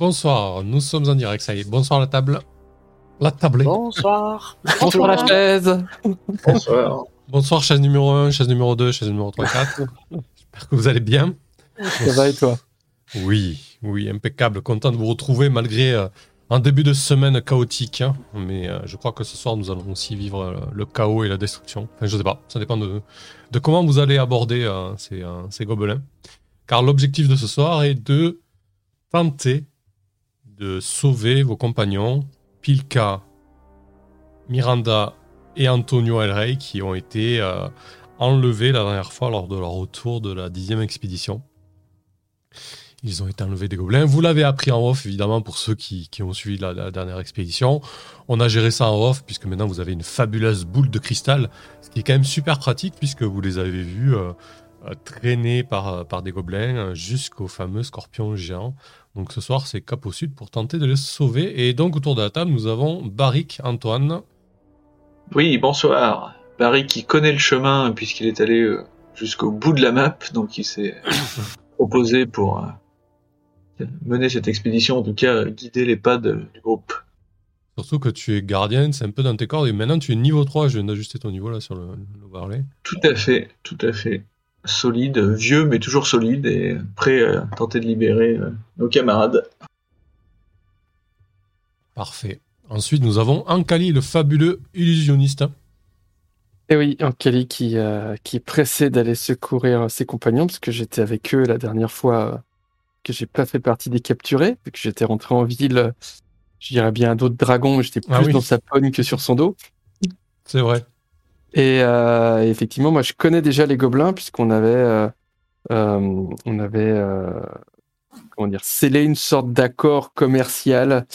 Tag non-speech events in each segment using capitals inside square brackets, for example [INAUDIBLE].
Bonsoir, nous sommes en direct, ça y est. Bonsoir la table. La table. Bonsoir. Bonsoir la chaise. Bonsoir. Bonsoir, chaise numéro 1, chaise numéro 2, chaise numéro 3, 4. J'espère que vous allez bien. Ça va et toi? Oui, oui, impeccable. Content de vous retrouver malgré euh, un début de semaine chaotique. hein. Mais euh, je crois que ce soir, nous allons aussi vivre euh, le chaos et la destruction. Enfin, je sais pas, ça dépend de, de comment vous allez aborder euh, ces, euh, ces gobelins. Car l'objectif de ce soir est de tenter de sauver vos compagnons, Pilka, Miranda et Antonio El Rey, qui ont été euh, enlevés la dernière fois lors de leur retour de la dixième expédition. Ils ont été enlevés des gobelins. Vous l'avez appris en off, évidemment, pour ceux qui, ont suivi la, dernière expédition. On a géré ça en off, puisque maintenant vous avez une fabuleuse boule de cristal, ce qui est quand même super pratique, puisque vous les avez vus euh, traîner par, par des gobelins euh, jusqu'au fameux scorpion géant. Donc ce soir, c'est cap au sud pour tenter de les sauver. Et donc, autour de la table, nous avons Barik, Antoine, Oui, bonsoir. Barry qui connaît le chemin puisqu'il est allé euh, jusqu'au bout de la map, donc il s'est proposé pour euh, mener cette expédition, en tout cas euh, guider les pas de- du groupe. Surtout que tu es gardien, c'est un peu dans tes cordes. Et maintenant, tu es niveau 3. Je viens d'ajuster ton niveau là sur le, le overlay. Tout à fait, tout à fait. Solide, vieux mais toujours solide et prêt à tenter de libérer euh, nos camarades. Parfait. Ensuite, nous avons Ankali, le fabuleux illusionniste. Et oui, Ankali qui, euh, qui est pressé d'aller secourir ses compagnons, parce que j'étais avec eux la dernière fois euh, que j'ai pas fait partie des capturés, vu que j'étais rentré en ville, euh, je dirais bien d'autres dragons, mais j'étais plus Ah oui. dans sa pogne que sur son dos. C'est vrai. Et euh, effectivement, moi je connais déjà les gobelins, puisqu'on avait, euh, euh, on avait comment dire, scellé une sorte d'accord commercial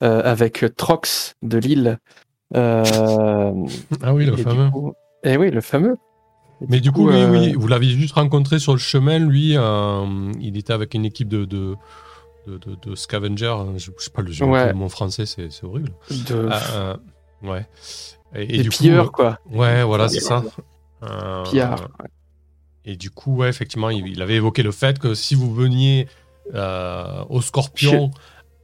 avec Trox de Lille. Ah oui, le et fameux. coup- Eh oui, le fameux. Et Mais du coup, euh, oui, vous l'avez juste rencontré sur le chemin. Lui, il était avec une équipe de, de, de, de- de scavengers. Je ne sais pas le Ouais. le mot français, c'est horrible. de, Ah, euh, ouais. Et, du pilleurs, coup, quoi. Ouais, voilà, c'est ça. Euh. Et du coup, ouais, effectivement, il, il avait évoqué le fait que si vous veniez euh, au scorpion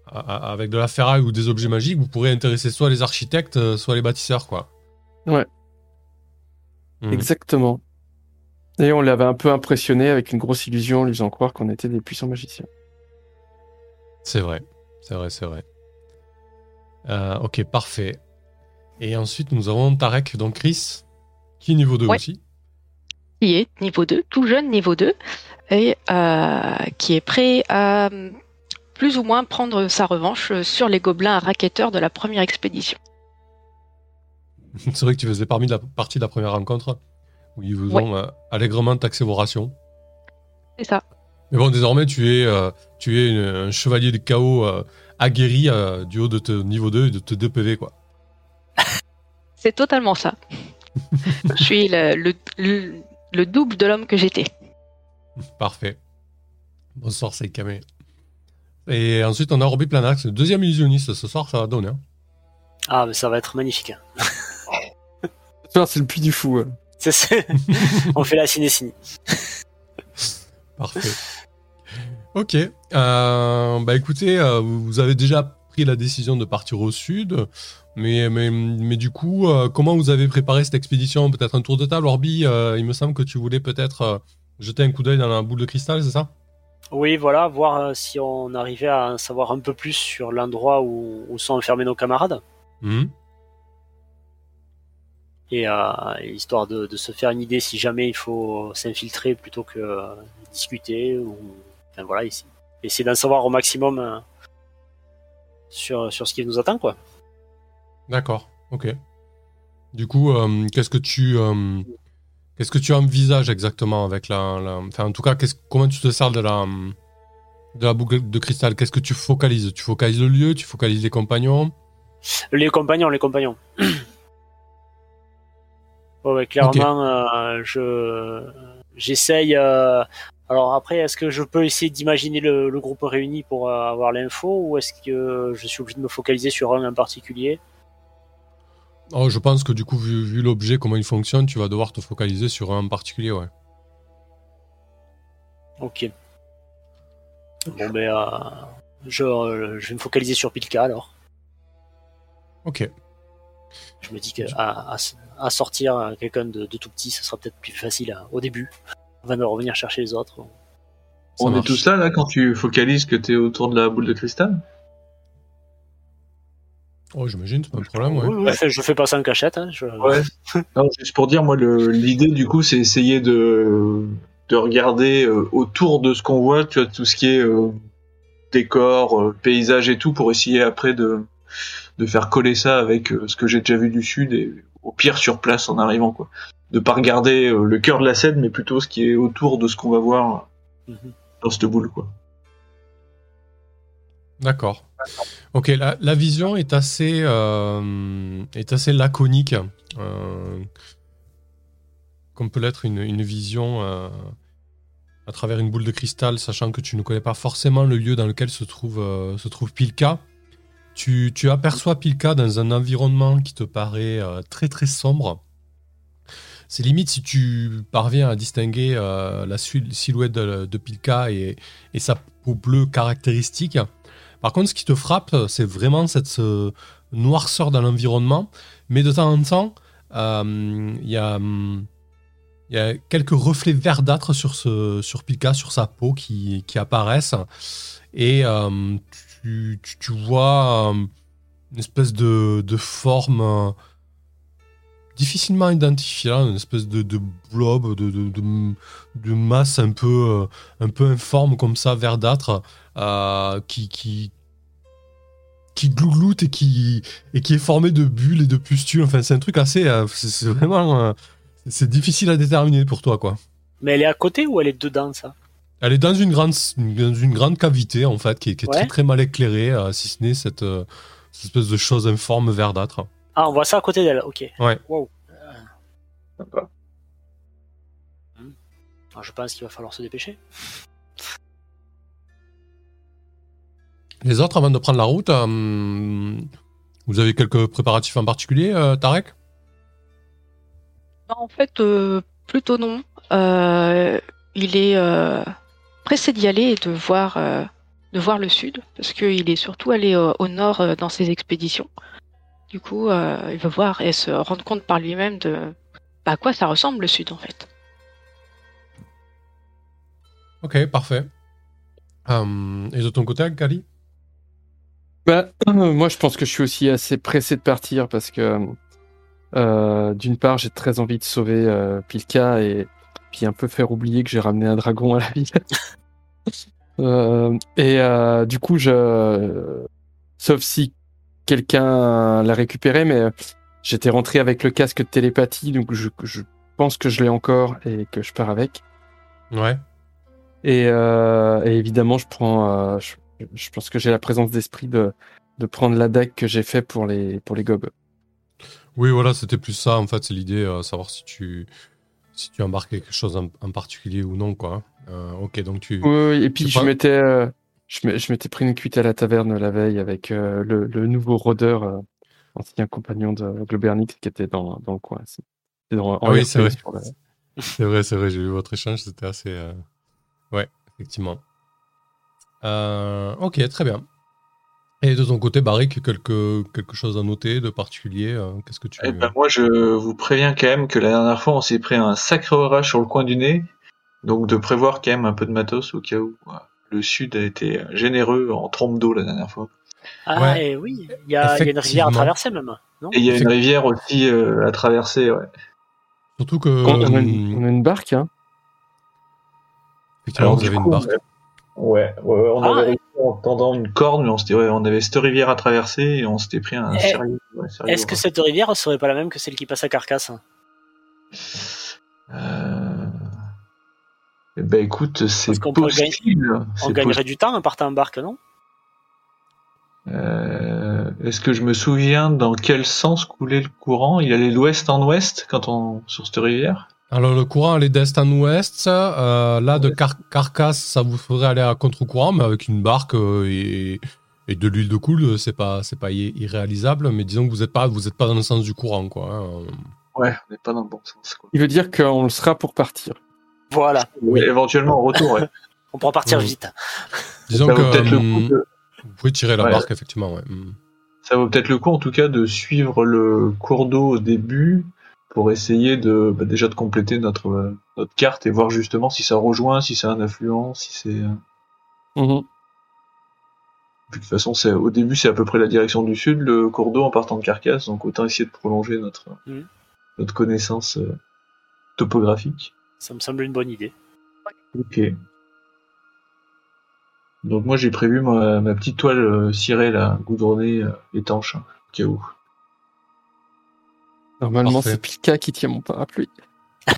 a- a- avec de la ferraille ou des objets magiques, vous pourrez intéresser soit les architectes, euh, soit les bâtisseurs, quoi. Ouais. Mhm. Exactement. Et on l'avait un peu impressionné avec une grosse illusion en lui faisant croire qu'on était des puissants magiciens. C'est vrai, c'est vrai, c'est vrai. Euh, ok, parfait. Et ensuite, nous avons Tarek, donc Chris, qui est niveau 2 Ouais. aussi. qui est niveau 2, tout jeune niveau 2, et euh, qui est prêt à plus ou moins prendre sa revanche sur les gobelins racketteurs de la première expédition. [LAUGHS] c'est vrai que tu faisais parmi la partie de la première rencontre où ils vous Ouais. ont euh, allègrement taxé vos rations. C'est ça. Mais bon, désormais, tu es, euh, tu es une- un chevalier du chaos aguerri du haut de ton niveau 2 et de tes 2 PV, quoi. [LAUGHS] C'est totalement ça. Je suis le, le- le- le double de l'homme que j'étais. Parfait. Bonsoir, Saikame. Et ensuite, on a Orbi Planax, le deuxième illusionniste. Ce soir, ça va donner. hein. Ah, mais ça va être magnifique. Vois, C'est le puits du fou. C'est- c'est- [LAUGHS] On fait la ciné-ciné. Parfait. ok. Euh, bah écoutez, euh, vous avez déjà pris la décision de partir au sud, mais, mais, mais du coup, euh, comment vous avez préparé cette expédition? Peut-être un tour de table, Orbi euh, Il me semble que tu voulais peut-être euh, jeter un coup d'œil dans la boule de cristal, c'est ça? Oui, voilà, voir si on arrivait à en savoir un peu plus sur l'endroit où, où sont enfermés nos camarades. Mhm. Et histoire de, de se faire une idée si jamais il faut s'infiltrer plutôt que discuter. Ou... Enfin voilà, ici. essayer d'en savoir au maximum sur, sur ce qui nous attend, quoi. D'accord, ok. Du coup, euh, qu'est-ce que tu euh, qu'est-ce que tu envisages exactement avec la, la- enfin en tout cas, qu'est-ce- comment tu te sers de la de la boucle de cristal? Qu'est-ce que tu focalises? Tu focalises le lieu Tu focalises les compagnons? Les compagnons, les compagnons. [CLEARS THROAT] ouais, ouais, clairement, euh, je j'essaye. Alors après, est-ce que je peux essayer d'imaginer le, le groupe réuni pour euh, avoir l'info, ou est-ce que je suis obligé de me focaliser sur un en particulier? Oh, je pense que du coup, vu, vu l'objet, comment il fonctionne, tu vas devoir te focaliser sur un en particulier, ouais. Ok. Bon ben, euh, Je, euh, je vais me focaliser sur Pilka alors. Ok. Je me dis qu'à à, à sortir quelqu'un de, de, tout petit, ce sera peut-être plus facile à- au début. Avant de revenir chercher les autres. Ça On marche. est tous là, là, quand tu focalises que t'es autour de la boule de cristal Oh, j'imagine, c'est pas un problème, ouais. Oui, oui, je, fais, je fais pas ça en cachette. Hein, je- Ouais. [LAUGHS] Non, juste pour dire, moi, le- l'idée, du coup, c'est essayer de, de regarder euh, autour de ce qu'on voit, tu vois, tout ce qui est euh, décor, euh, paysage et tout, pour essayer après de, de faire coller ça avec euh, ce que j'ai déjà vu du sud et au pire sur place en arrivant, quoi. De pas regarder euh, le cœur de la scène, mais plutôt ce qui est autour de ce qu'on va voir Mhm. dans cette boule, quoi. D'accord. Ok, la, la vision est assez, euh, est assez laconique, euh, comme peut l'être une, une vision euh, à travers une boule de cristal, sachant que tu ne connais pas forcément le lieu dans lequel se trouve, euh, se trouve Pilka. Tu, tu aperçois Pilka dans un environnement qui te paraît euh, très très sombre. C'est limite si tu parviens à distinguer euh, la silhouette de, de Pilka et, sa peau bleue caractéristique. Par contre, ce qui te frappe, c'est vraiment cette noirceur dans l'environnement. Mais de temps en temps, euh, il y, a, quelques reflets verdâtres sur, ce, sur Pilka, sur sa peau qui, apparaissent. Et euh, tu, vois une espèce de, forme difficilement identifiable, une espèce de, de blob, de, de, de- masse un peu, euh, un peu informe comme ça, verdâtre, euh, qui, qui, qui glougloute et qui, et qui est formé de bulles et de pustules. Enfin, c'est un truc assez. euh, c'est vraiment. c'est difficile à déterminer pour toi, quoi. Mais elle est à côté ou elle est dedans, ça? Elle est dans une grande, dans une grande cavité, en fait, qui est, qui est Ouais. très, très mal éclairée, si ce n'est cette, cette espèce de chose informe verdâtre. Ah, on voit ça à côté d'elle, ok. Ouais. Wow. Sympa. Alors, je pense qu'il va falloir se dépêcher. Les autres, avant de prendre la route, euh, vous avez quelques préparatifs en particulier, euh, Tarek? En fait, euh, plutôt non. Euh, il est euh, pressé d'y aller et de voir, euh, de voir le sud, parce qu'il est surtout allé euh, au nord euh, dans ses expéditions. Du coup, euh, il veut voir et se rendre compte par lui-même de bah, à quoi ça ressemble le sud en fait. Ok, parfait. Euh, et de ton côté, Kali Bah, moi, je pense que je suis aussi assez pressé de partir parce que, euh, d'une part, j'ai très envie de sauver euh, Pilka et puis un peu faire oublier que j'ai ramené un dragon à la ville. [LAUGHS] Euh, et euh, du coup, je, sauf si quelqu'un l'a récupéré, mais euh, j'étais rentré avec le casque de télépathie, donc je, je pense que je l'ai encore et que je pars avec. Ouais. Et, euh, et évidemment, je prends. euh, je, je pense que j'ai la présence d'esprit de, de prendre la dague que j'ai fait pour les pour les gobes. Oui, voilà, c'était plus ça, en fait, c'est l'idée, euh, savoir si tu, si tu embarques quelque chose en, en particulier ou non, quoi. Euh, ok, donc tu... Oui, et puis Tu je prends- m'étais je m'étais pris une cuite à la taverne la veille avec euh, le, le nouveau rôdeur, euh, ancien compagnon de Globernix qui était dans, dans le coin. Dans- Ah oui, c'est vrai. C'est vrai, c'est vrai, j'ai vu votre échange, c'était assez... euh, Ouais, effectivement. Euh, ok, très bien. Et de ton côté, Barrick, quelque, quelque chose à noter de particulier euh, Qu'est-ce que tu... Eh ben, moi, je vous préviens quand même que la dernière fois, on s'est pris un sacré orage sur le coin du nez. Donc, de prévoir quand même un peu de matos au cas où. quoi. Le sud a été généreux en trompe d'eau la dernière fois. Ah, Ouais. et oui, il y, a il y a une rivière à traverser même, non Et il y a une rivière aussi euh, à traverser, ouais. Surtout que... On, on a euh, une, on a une barque, hein. effectivement, vous avez une barque. Ouais, ouais, ouais, on Ah, avait ouais. réussi en tendant une corde, mais on s'était, ouais, on avait cette rivière à traverser et on s'était pris un Eh, sérieux. ouais, sérieux Est-ce que cette rivière serait pas la même que celle qui passe à Carcasse Euh... Eh ben écoute, c'est possible. On gagnerait du temps en partant en barque, non? Euh, Est-ce que je me souviens dans quel sens coulait le courant? Il allait d'ouest en ouest quand on sur cette rivière? Alors le courant allait d'est en ouest. Euh, là, de Car- Carcasse, ça vous ferait aller à contre-courant, mais avec une barque euh, et, et de l'huile de coule, c'est pas c'est pas irréalisable. Mais disons que vous êtes pas vous êtes pas dans le sens du courant, quoi. hein. Ouais, on n'est pas dans le bon sens. Quoi. Il veut dire qu'on le sera pour partir. Voilà, Oui, éventuellement en retour. Ouais. on pourra partir Oui. vite. Disons Ça que vaut peut-être le coup de, Vous pouvez tirer la barque, effectivement. Ouais. Hmm. Ça vaut peut-être le coup, en tout cas, de suivre le cours d'eau au début pour essayer de bah, déjà de compléter notre, notre carte et voir justement si ça rejoint, si c'est un affluent, si c'est. Euh, mhm. De toute façon, c'est au début c'est à peu près la direction du sud, le cours d'eau en partant de Carcasse, donc autant essayer de prolonger notre mhm. notre connaissance euh, topographique. Ça me semble une bonne idée. Ok. Donc moi j'ai prévu ma, petite toile euh, cirée là, goudronnée, étanche, hein, au cas où. Normalement, c'est Pika qui tient mon parapluie. [LAUGHS]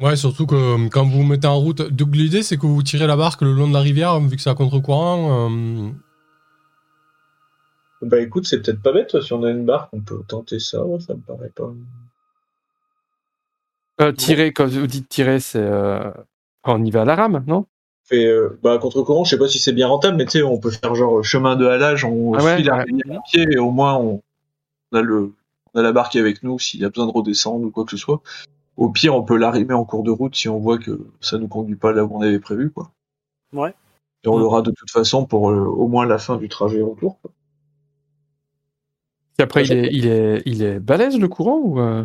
Ouais, surtout que euh, quand vous, vous mettez en route. Donc l'idée, c'est que vous tirez la barque le long de la rivière, vu que c'est à contre-courant. Euh. Bah écoute, c'est peut-être pas bête. Si on a une barque, on peut tenter ça. ça me paraît pas. Euh, tirer, quand vous dites tirer, c'est. On y va à la rame, non? Fait bah contre courant je sais pas si c'est bien rentable mais tu sais on peut faire genre chemin de halage on ah suit la rivière à pied et au moins on a le on a la barque avec nous s'il y a besoin de redescendre ou quoi que ce soit. Au pire, on peut l'arrimer en cours de route si on voit que ça nous conduit pas là où on avait prévu, quoi. Ouais. Et on l'aura de toute façon pour euh, au moins la fin du trajet retour. Quoi. Et après, il est, il est, il est balèze le courant ou euh?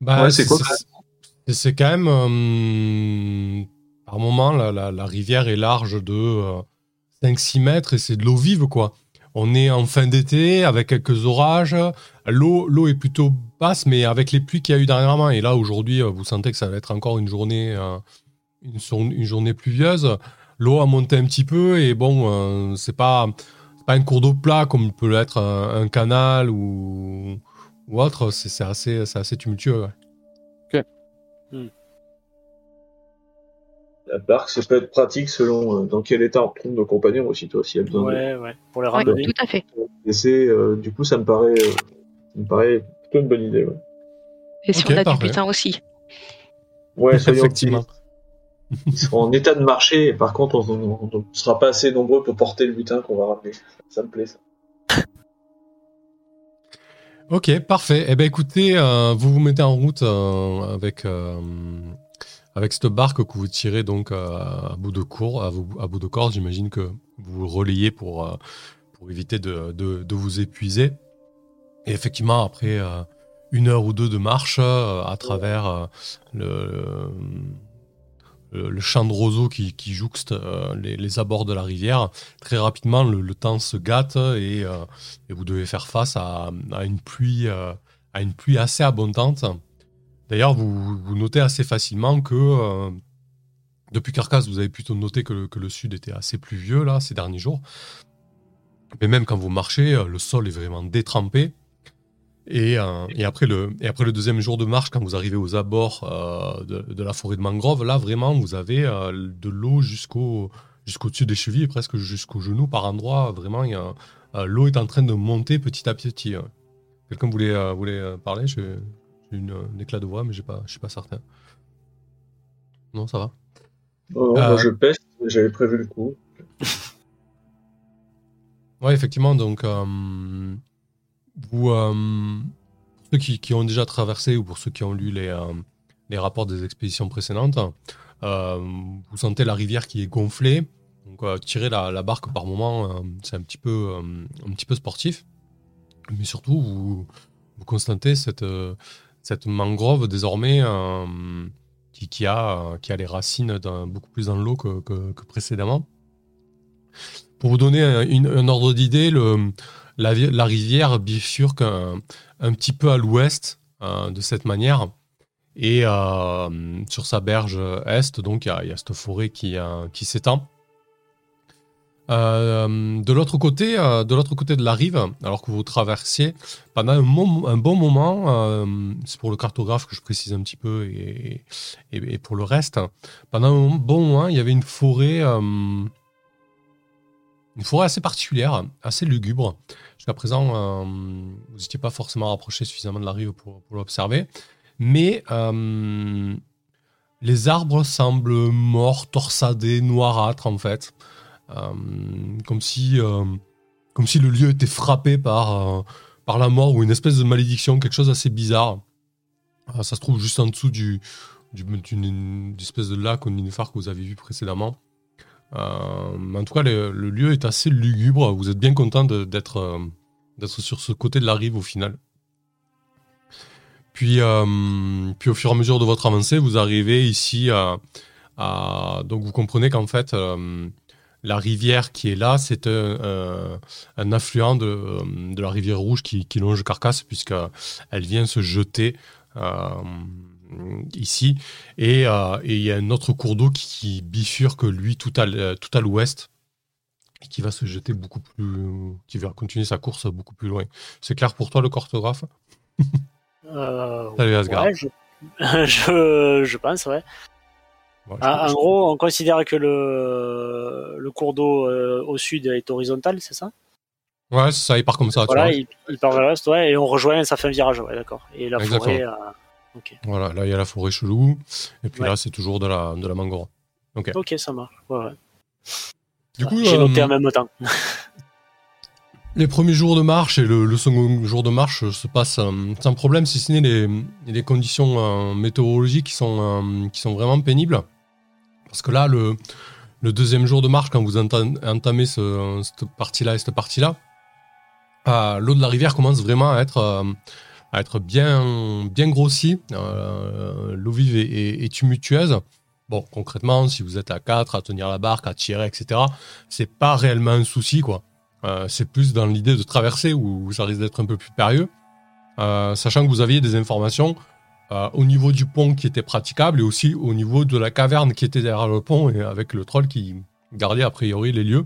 Bah, c'est quoi C'est quand même euh, par moment la, la, rivière est large de 5-6 mètres et c'est de l'eau vive quoi. On est en fin d'été avec quelques orages. L'eau, l'eau est plutôt basse, mais avec les pluies qu'il y a eu dernièrement, et là aujourd'hui, euh, vous sentez que ça va être encore une journée, euh, une, journée pluvieuse. L'eau a monté un petit peu, et bon, euh, c'est pas, pas un cours d'eau plat comme peut l'être un, canal ou, ou autre. C'est, assez, assez tumultueux. Ok. Hmm. La barque, ça peut être pratique selon euh, dans quel état on retrouve nos compagnons aussi, toi, s'il y a besoin ouais, Ouais, pour les ramener. tout à fait. Et euh, du coup, ça me paraît, euh, me paraît plutôt une bonne idée. Ouais. Et si on a du butin aussi. Ouais, [LAUGHS] effectivement. Ils seront en état de marcher, et par contre, on ne sera pas assez nombreux pour porter le butin qu'on va ramener. Ça me plaît, ça. Ok, parfait. Eh ben écoutez, vous vous mettez en route avec avec cette barque que vous tirez donc à, bout de cours, à, bout de corde, j'imagine que vous relayez pour, euh, pour éviter de, de, vous épuiser. Et effectivement, après euh, une heure ou deux de marche euh, à travers le, champ de roseaux qui, jouxte les, les, abords de la rivière, très rapidement le, temps se gâte et, et, vous devez faire face à, une pluie, assez abondante. D'ailleurs, vous, notez assez facilement que euh, depuis Carcasse, vous avez plutôt noté que le, sud était assez pluvieux là ces derniers jours. Mais même quand vous marchez, euh, le sol est vraiment détrempé. Euh, et, après le, et après le deuxième jour de marche, quand vous arrivez aux abords de, la forêt de mangrove, là vraiment vous avez de l'eau jusqu'au jusqu'au-dessus des chevilles, presque jusqu'aux genoux par endroits. Vraiment, l'eau est en train de monter petit à petit. Quelqu'un voulait, voulait parler? Une, un éclat de voix, mais j'ai je suis pas certain. Non, ça va. Oh, euh, je peste, j'avais prévu le coup. [LAUGHS] ouais, effectivement, donc euh, vous, euh, ceux qui, ont déjà traversé ou pour ceux qui ont lu les, les rapports des expéditions précédentes, vous sentez la rivière qui est gonflée. Donc tirer la, barque par moment, c'est un petit peu un petit peu sportif, mais surtout vous, vous constatez cette cette mangrove désormais euh, qui, a, qui a les racines beaucoup plus dans l'eau que, précédemment. Pour vous donner un, ordre d'idée, la, rivière bifurque un, un, petit peu à l'ouest euh, de cette manière. Et euh, sur sa berge est, donc il y, a cette forêt qui, s'étend. Euh, de l'autre côté, euh, de l'autre côté de la rive, alors que vous traversiez, pendant un, bon moment, euh, c'est pour le cartographe que je précise un petit peu et, pour le reste, pendant un bon moment, il y avait une forêt, une forêt assez particulière, assez lugubre. Jusqu'à présent, vous n'étiez pas forcément rapproché suffisamment de la rive pour, l'observer, mais les arbres semblent morts, torsadés, noirâtres en fait. Euh, comme, si, euh, comme si le lieu était frappé par, euh, par la mort ou une espèce de malédiction, quelque chose d'assez bizarre. ça se trouve juste en dessous du, d'une espèce de lac ou nénuphar que vous avez vu précédemment. Euh, en tout cas, le, lieu est assez lugubre. Vous êtes bien content d'être euh, d'être sur ce côté de la rive au final. Puis, euh, puis au fur et à mesure de votre avancée, vous arrivez ici donc vous comprenez qu'en fait la rivière qui est là, c'est un, affluent de, la rivière rouge qui, longe Carcasse puisqu'elle vient se jeter ici. Et euh, il y a un autre cours d'eau qui, qui, bifurque, lui, tout à, tout à l'ouest, et qui va se jeter beaucoup plus. qui va continuer sa course beaucoup plus loin. C'est clair pour toi, le cartographe? Euh, Salut Asgard. Ouais, je... [LAUGHS] je, je, pense, ouais. Ah, en gros, on considère que le, le cours d'eau euh, au sud est horizontal, c'est ça? Ouais, ça, il part comme ça. Voilà, il, il, part vers l'ouest, ouais, et on rejoint, ça fait un virage, ouais, d'accord. Et la Exactement. forêt. Okay. Voilà, là il y a la forêt chelou, et puis ouais. là c'est toujours de la, de la mangora. Ok, ok, ça marche. Ouais, ouais. Du coup, j'ai noté euh, en même temps. [LAUGHS] les premiers jours de marche et le, le, second jour de marche se passent euh, sans problème, si ce n'est les, les, conditions euh, météorologiques qui sont, euh, qui sont vraiment pénibles. Parce que là, le, le deuxième jour de marche, quand vous entamez ce, cette partie-là et cette partie-là, l'eau de la rivière commence vraiment à être à être bien, bien grossi. Euh, L'eau vive est, est, tumultueuse. Bon, concrètement, si vous êtes à 4, à tenir la barque, à tirer, etc., c'est pas réellement un souci, quoi. Euh, c'est plus dans l'idée de traverser où ça risque d'être un peu plus périlleux. Euh, sachant que vous aviez des informations au niveau du pont qui était praticable et aussi au niveau de la caverne qui était derrière le pont et avec le troll qui gardait a priori les lieux.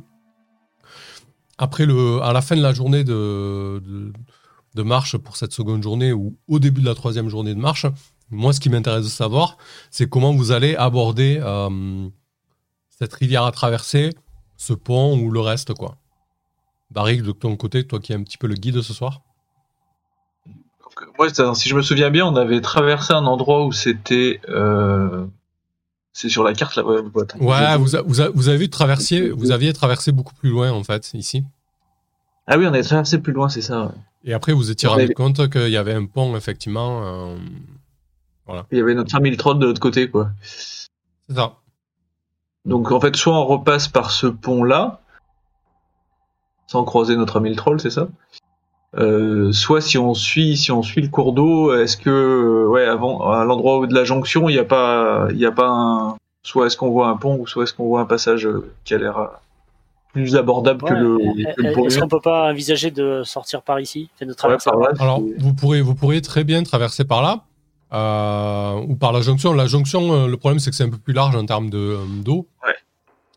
Après, le, à la fin de la journée de de marche pour cette seconde journée ou au début de la troisième journée de marche, moi, ce qui m'intéresse de savoir, c'est comment vous allez aborder euh, cette rivière à traverser, ce pont ou le reste, quoi. Barrick, de ton côté, toi qui es un petit peu le guide ce soir Moi, si je me souviens bien, on avait traversé un endroit où c'était. Euh... C'est sur la carte là. Ouais, ouais vous, vous, vous, avez traversé, vous aviez traversé beaucoup plus loin en fait ici. Ah oui, on avait traversé plus loin, c'est ça. Ouais. Et après, vous étiez rendu compte qu'il y avait un pont, effectivement. Euh, voilà. Il y avait notre 5000 trolls de l'autre côté, quoi. C'est ça. Donc, en fait, soit on repasse par ce pont-là, sans croiser notre ami le troll, c'est ça euh, soit si on suit si on suit le cours d'eau, est-ce que ouais avant à l'endroit de la jonction il n'y a pas il y a pas un soit est-ce qu'on voit un pont ou soit est-ce qu'on voit un passage qui a l'air plus abordable ouais, que le, le Est-ce qu'on peut pas envisager de sortir par ici de traverser ouais, par là, Alors, vous pourrez, vous pourriez très bien traverser par là. Euh, ou par la jonction. La jonction, euh, le problème, c'est que c'est un peu plus large en termes d'eau. De, ouais.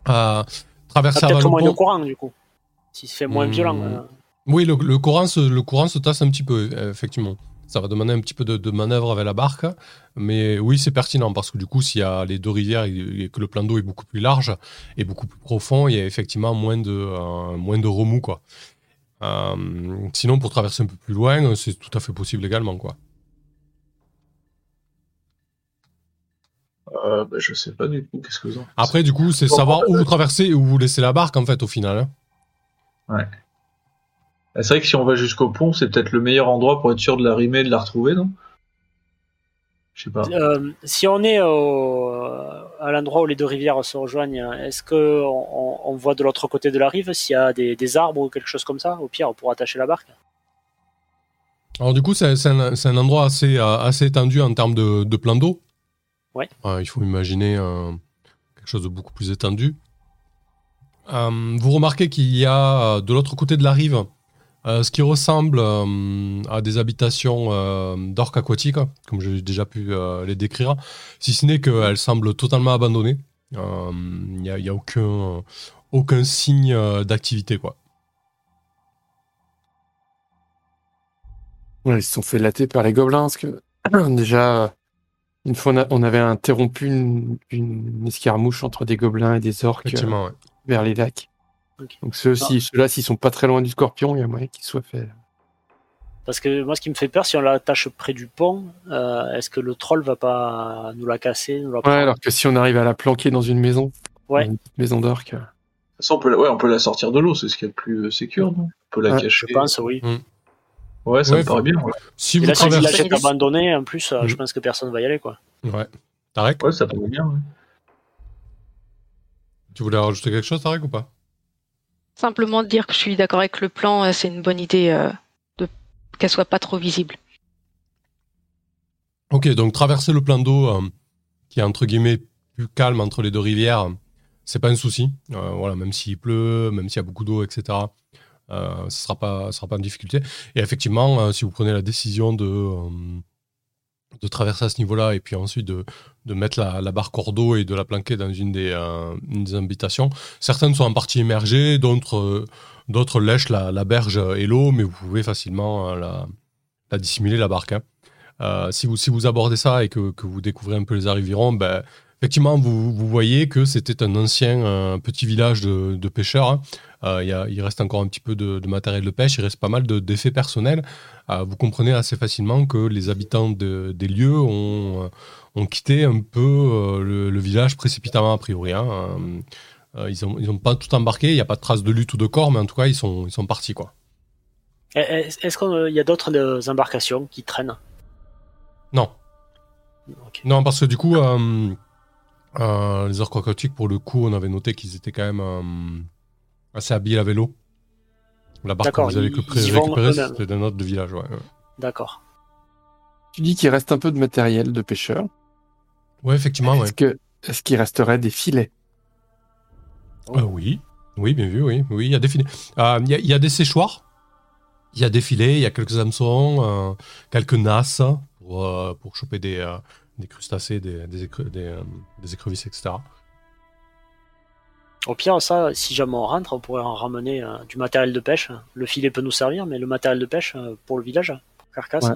Euh, traverser ah, Peut-être moins de courant, du coup. Si c'est moins mmh. violent. Euh... Oui, le, le, courant se, le courant se tasse un petit peu, effectivement. Ça va demander un petit peu de, de manœuvre avec la barque. Mais oui, c'est pertinent parce que du coup, s'il y a les deux rivières et que le plan d'eau est beaucoup plus large et beaucoup plus profond, il y a effectivement moins de, euh, moins de remous. Quoi. Euh, sinon, pour traverser un peu plus loin, c'est tout à fait possible également. Quoi. Euh, bah, je sais pas du coup, qu'est-ce que vous en Après, du coup, c'est savoir où vous traversez et où vous laissez la barque en fait au final. Hein. Ouais. C'est vrai que si on va jusqu'au pont, c'est peut-être le meilleur endroit pour être sûr de la rimer et de la retrouver, non? Je sais pas. Euh, si on est au, à l'endroit où les deux rivières se rejoignent, est-ce que on, on, voit de l'autre côté de la rive s'il y a des, des, arbres ou quelque chose comme ça? Au pire, pour attacher la barque Alors du coup, c'est un, un, endroit assez, assez étendu en termes de, de plan d'eau. Ouais. Euh, il faut imaginer euh, quelque chose de beaucoup plus étendu. Euh, vous remarquez qu'il y a de l'autre côté de la rive euh, ce qui ressemble euh, à des habitations euh, d'orques aquatiques, comme j'ai déjà pu les décrire, si ce n'est qu'elles semblent totalement abandonnées. Il n'y a, y a aucun, aucun signe d'activité. quoi. Ouais, ils se sont fait latter par les gobelins, parce que [CLEARS THROAT] déjà, une fois on avait interrompu une, une escarmouche entre des gobelins et des orques ouais. vers les lacs. Okay. Donc ceux-ci, ah. ceux-là, s'ils sont pas très loin du scorpion, il y a moyen qu'ils soient faits. Parce que moi, ce qui me fait peur, si on l'attache près du pont, euh, est-ce que le troll va pas nous la casser nous la Ouais, alors que si on arrive à la planquer dans une maison, ouais. une maison d'orque. Ça, on peut, la... ouais, on peut la sortir de l'eau, c'est ce qui est le plus euh, sécure, non? On peut la ouais, cacher. Je pense, oui. Mm. Ouais, ça ouais, me paraît bien. Ouais. Si Et vous là, traversez... si vous abandonné, en plus, mm. je pense que personne va y aller, quoi. Ouais. Tarek? Ouais, ça paraît bien, ouais. Tu voulais rajouter quelque chose, Tarek, ou pas? Simplement dire que je suis d'accord avec le plan, euh, c'est une bonne idée euh, de qu'elle soit pas trop visible. Ok, donc traverser le plan d'eau euh, qui est entre guillemets plus calme entre les deux rivières, c'est pas un souci. voilà, même s'il pleut, même s'il y a beaucoup d'eau, etc. ce sera pas, sera pas une difficulté. Et effectivement, si vous prenez la décision de de traverser à ce niveau-là et puis ensuite de, de mettre la, la, barre cordeau et de la planquer dans une des, euh, des habitations. Certaines sont en partie immergées, d'autres, euh, d'autres lèchent la, la, berge et l'eau, mais vous pouvez facilement euh, la, la, dissimuler, la barque. Hein. si, vous, si vous abordez ça et que, que, vous découvrez un peu les arrivirons, ben, effectivement, vous, vous voyez que c'était un ancien petit village de, de pêcheurs. Hein. Euh, y a, il reste encore un petit peu de, de, matériel de pêche, il reste pas mal d'effets personnels. Euh, vous comprenez assez facilement que les habitants de, des lieux ont, euh, ont, quitté un peu le, le, village précipitamment a priori. Hein. ils n'ont ils ont pas tout embarqué, il n'y a pas de traces de lutte ou de corps, mais en tout cas, ils sont, ils sont partis. quoi. Est-ce qu'il y a d'autres embarcations qui traînent? Non. Okay. Non, parce que du coup, euh, euh, les orques aquatiques, pour le coup, on avait noté qu'ils étaient quand même euh, assez habiles à vélo. La barque que vous allez récupérer, c'était d'un autre village. Ouais. D'accord. Tu dis qu'il reste un peu de matériel de pêcheur. Ouais, effectivement. Est-ce que est-ce qu'il resterait des filets? Euh, Oui, oui, bien vu, oui, oui, il y a des filets. Euh, il y, y, a des séchoirs, il y a des filets, il y a quelques hameçons, euh, quelques nasses pour, euh, pour choper des, euh, des crustacés, des, des, écre des, des écrevisses, etc. Au pire, ça, si jamais on rentre, on pourrait en ramener euh, du matériel de pêche. Le filet peut nous servir, mais le matériel de pêche euh, pour le village, pour carcasse. Ouais.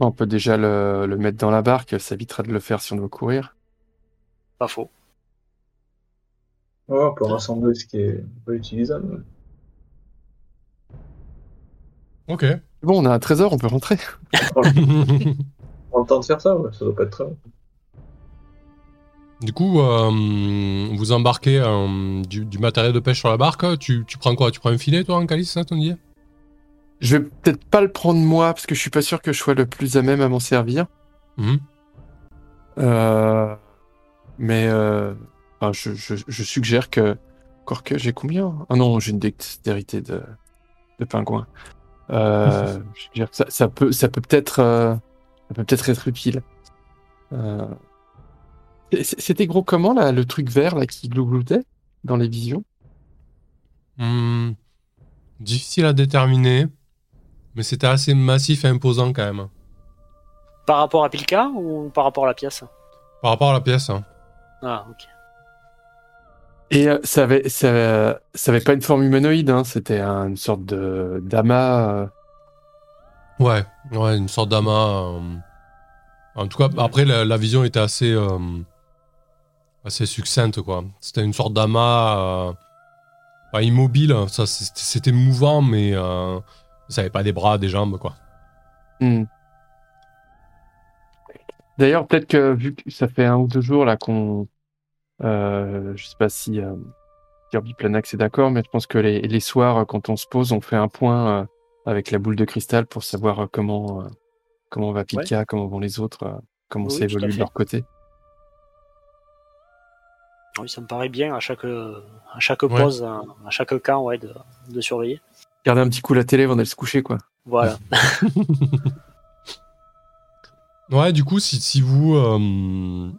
On peut déjà le, le, mettre dans la barque, ça évitera de le faire si on doit courir. Pas faux. Oh, on peut rassembler ce qui est pas utilisable. Ok. Bon, on a un trésor, on peut rentrer. [LAUGHS] on [LAUGHS] a le temps de faire ça, ouais. ça doit pas être très long. Du coup, euh, vous embarquez euh, du, du, matériel de pêche sur la barque. Tu, tu, prends quoi? Tu prends un filet, toi, en calice, ça, dit Je vais peut-être pas le prendre moi, parce que je suis pas sûr que je sois le plus à même à m'en servir. Mmh. Euh, mais enfin, je, je, je, suggère que. Encore que j'ai combien? Ah non, j'ai une dextérité de, de pingouin. [LAUGHS] je suggère que ça, ça peut ça peut peut-être ça peut peut-être être utile. C'était gros comment là, le truc vert là qui glougloutait dans les visions? Mmh, Difficile à déterminer, mais c'était assez massif et imposant quand même. Par rapport à Pilka ou par rapport à la pièce? Par rapport à la pièce. Hein. Ah ok. Et euh, ça avait ça, ça avait pas une forme humanoïde, hein, c'était une sorte de d'amas. Euh... Ouais, ouais, une sorte d'amas. Euh... En tout cas, après la, la vision était assez euh, assez succincte quoi. C'était une sorte d'amas euh, pas immobile, ça c'était mouvant mais euh, ça avait pas des bras, des jambes quoi. Mm. D'ailleurs peut-être que vu que ça fait un ou deux jours là qu'on, euh, je sais pas si euh, Kirby Planax est d'accord, mais je pense que les, les, soirs quand on se pose, on fait un point euh, avec la boule de cristal pour savoir comment comment va Pika, ouais. comment vont les autres, comment oui, ça évolue de leur côté. Oui, ça me paraît bien à chaque, à chaque pause, ouais. à chaque camp, ouais, de, de, surveiller. Garder un petit coup la télé avant d'aller se coucher, quoi. Voilà. [LAUGHS] ouais, du coup, si, si vous euh,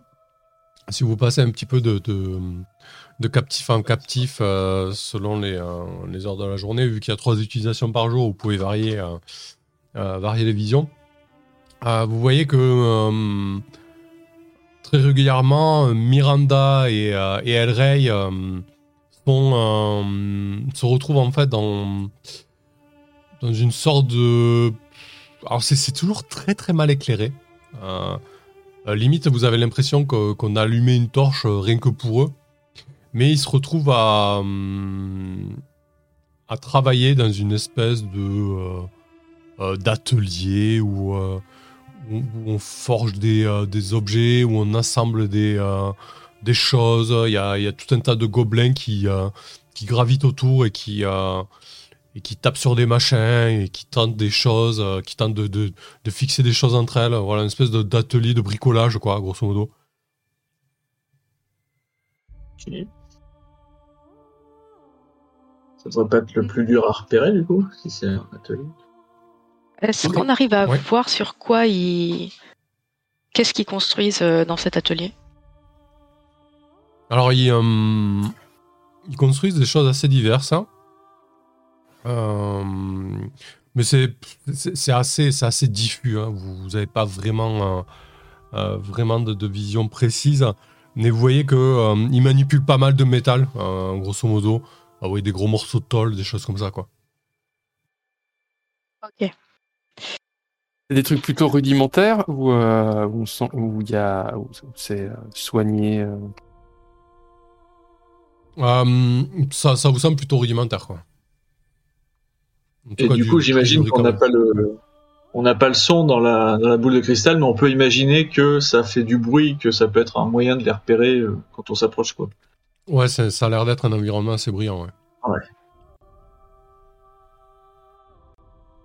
si vous passez un petit peu de, de, de captif en captif euh, selon les, euh, les heures de la journée, vu qu'il y a trois utilisations par jour, vous pouvez varier, varier les visions. vous voyez que très régulièrement, euh, Miranda et, euh, El Rey euh, sont, se retrouvent en fait dans, dans une sorte de. Alors, c'est toujours très très mal éclairé. limite, vous avez l'impression qu'on qu a allumé une torche rien que pour eux. Mais ils se retrouvent à, à travailler dans une espèce de d'atelier ou où, on forge des, euh, des, objets, où on assemble des, euh, choses. Il y, a, tout un tas de gobelins qui, euh, gravitent autour et qui, tapent sur des machins et qui tentent des choses, qui tentent de, fixer des choses entre elles. Voilà, une espèce d'atelier de, bricolage, quoi, grosso modo. Ok. Ça devrait pas être le plus dur à repérer du coup, si c'est un atelier. Est-ce qu'on arrive à voir sur quoi ils. Qu'est-ce qu'ils construisent euh, dans cet atelier? Alors, ils, euh, ils construisent des choses assez diverses. hein. Euh, mais c'est assez, c'est assez diffus. hein. Vous n'avez pas vraiment, euh, vraiment de, de vision précise. Mais vous voyez qu'ils manipulent pas mal de métal, grosso modo. Ah oui, des gros morceaux de tôle, des choses comme ça. quoi. Ok. C'est des trucs plutôt rudimentaires ou euh, où on sent- où il y a où c'est euh, soigné. euh, Euh, ça, ça vous semble plutôt rudimentaire. Quoi. En tout Et cas, du coup, j'imagine qu'on n'a pas le, on n'a pas le son dans la, dans la boule de cristal, mais on peut imaginer que ça fait du bruit, que ça peut être un moyen de les repérer euh, quand on s'approche, quoi. Ouais, ça a l'air d'être un environnement assez brillant. Ouais.